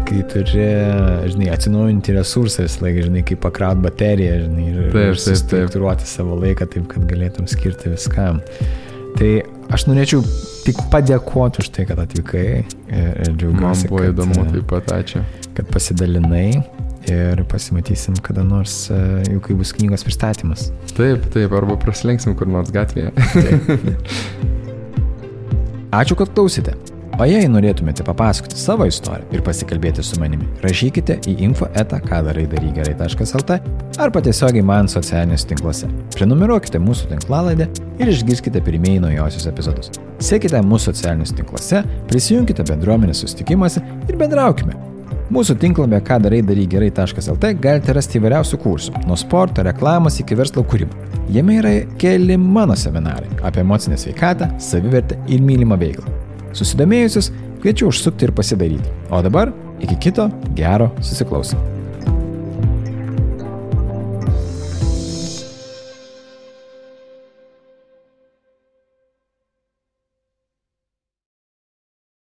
kai turi, žinai, atsinaujinti resursą visą laiką, žinai, kaip pakraut bateriją, žinai, ir, taip, ir struktūruoti savo laiką taip, kad galėtum skirti viskam. Tai aš norėčiau tik padėkoti už tai, kad atvykai ir džiaugiuosi. Man buvo kad, įdomu taip pat, ačiū. Kad pasidalinai ir pasimatysim kada nors, e, jau kai bus knygos pristatymas. Taip, taip, arba praslenksim kur nors gatvėje. Ačiū, kad klausėte. O jei norėtumėte papasakoti savo istoriją ir pasikalbėti su manimi, rašykite į info.kadarai.lt arba tiesiogiai man socialiniuose tinkluose. Prenumeruokite mūsų tinklalaidę ir išgirskite pirmieji naujosius epizodus. Sekite mūsų socialinius tinkluose, prisijunkite bendruomenės susitikimuose ir bendraukime. Mūsų tinklapė ką darai daryk gerai.lt galite rasti įvairiausių kursų, nuo sporto, reklamos iki verslo kūrimo. Jame yra keli mano seminarai apie emocinę sveikatą, savivertę ir mylimą veiklą. Susidomėjusius kviečiu užsukti ir pasidaryti. O dabar iki kito gero susiklausimo.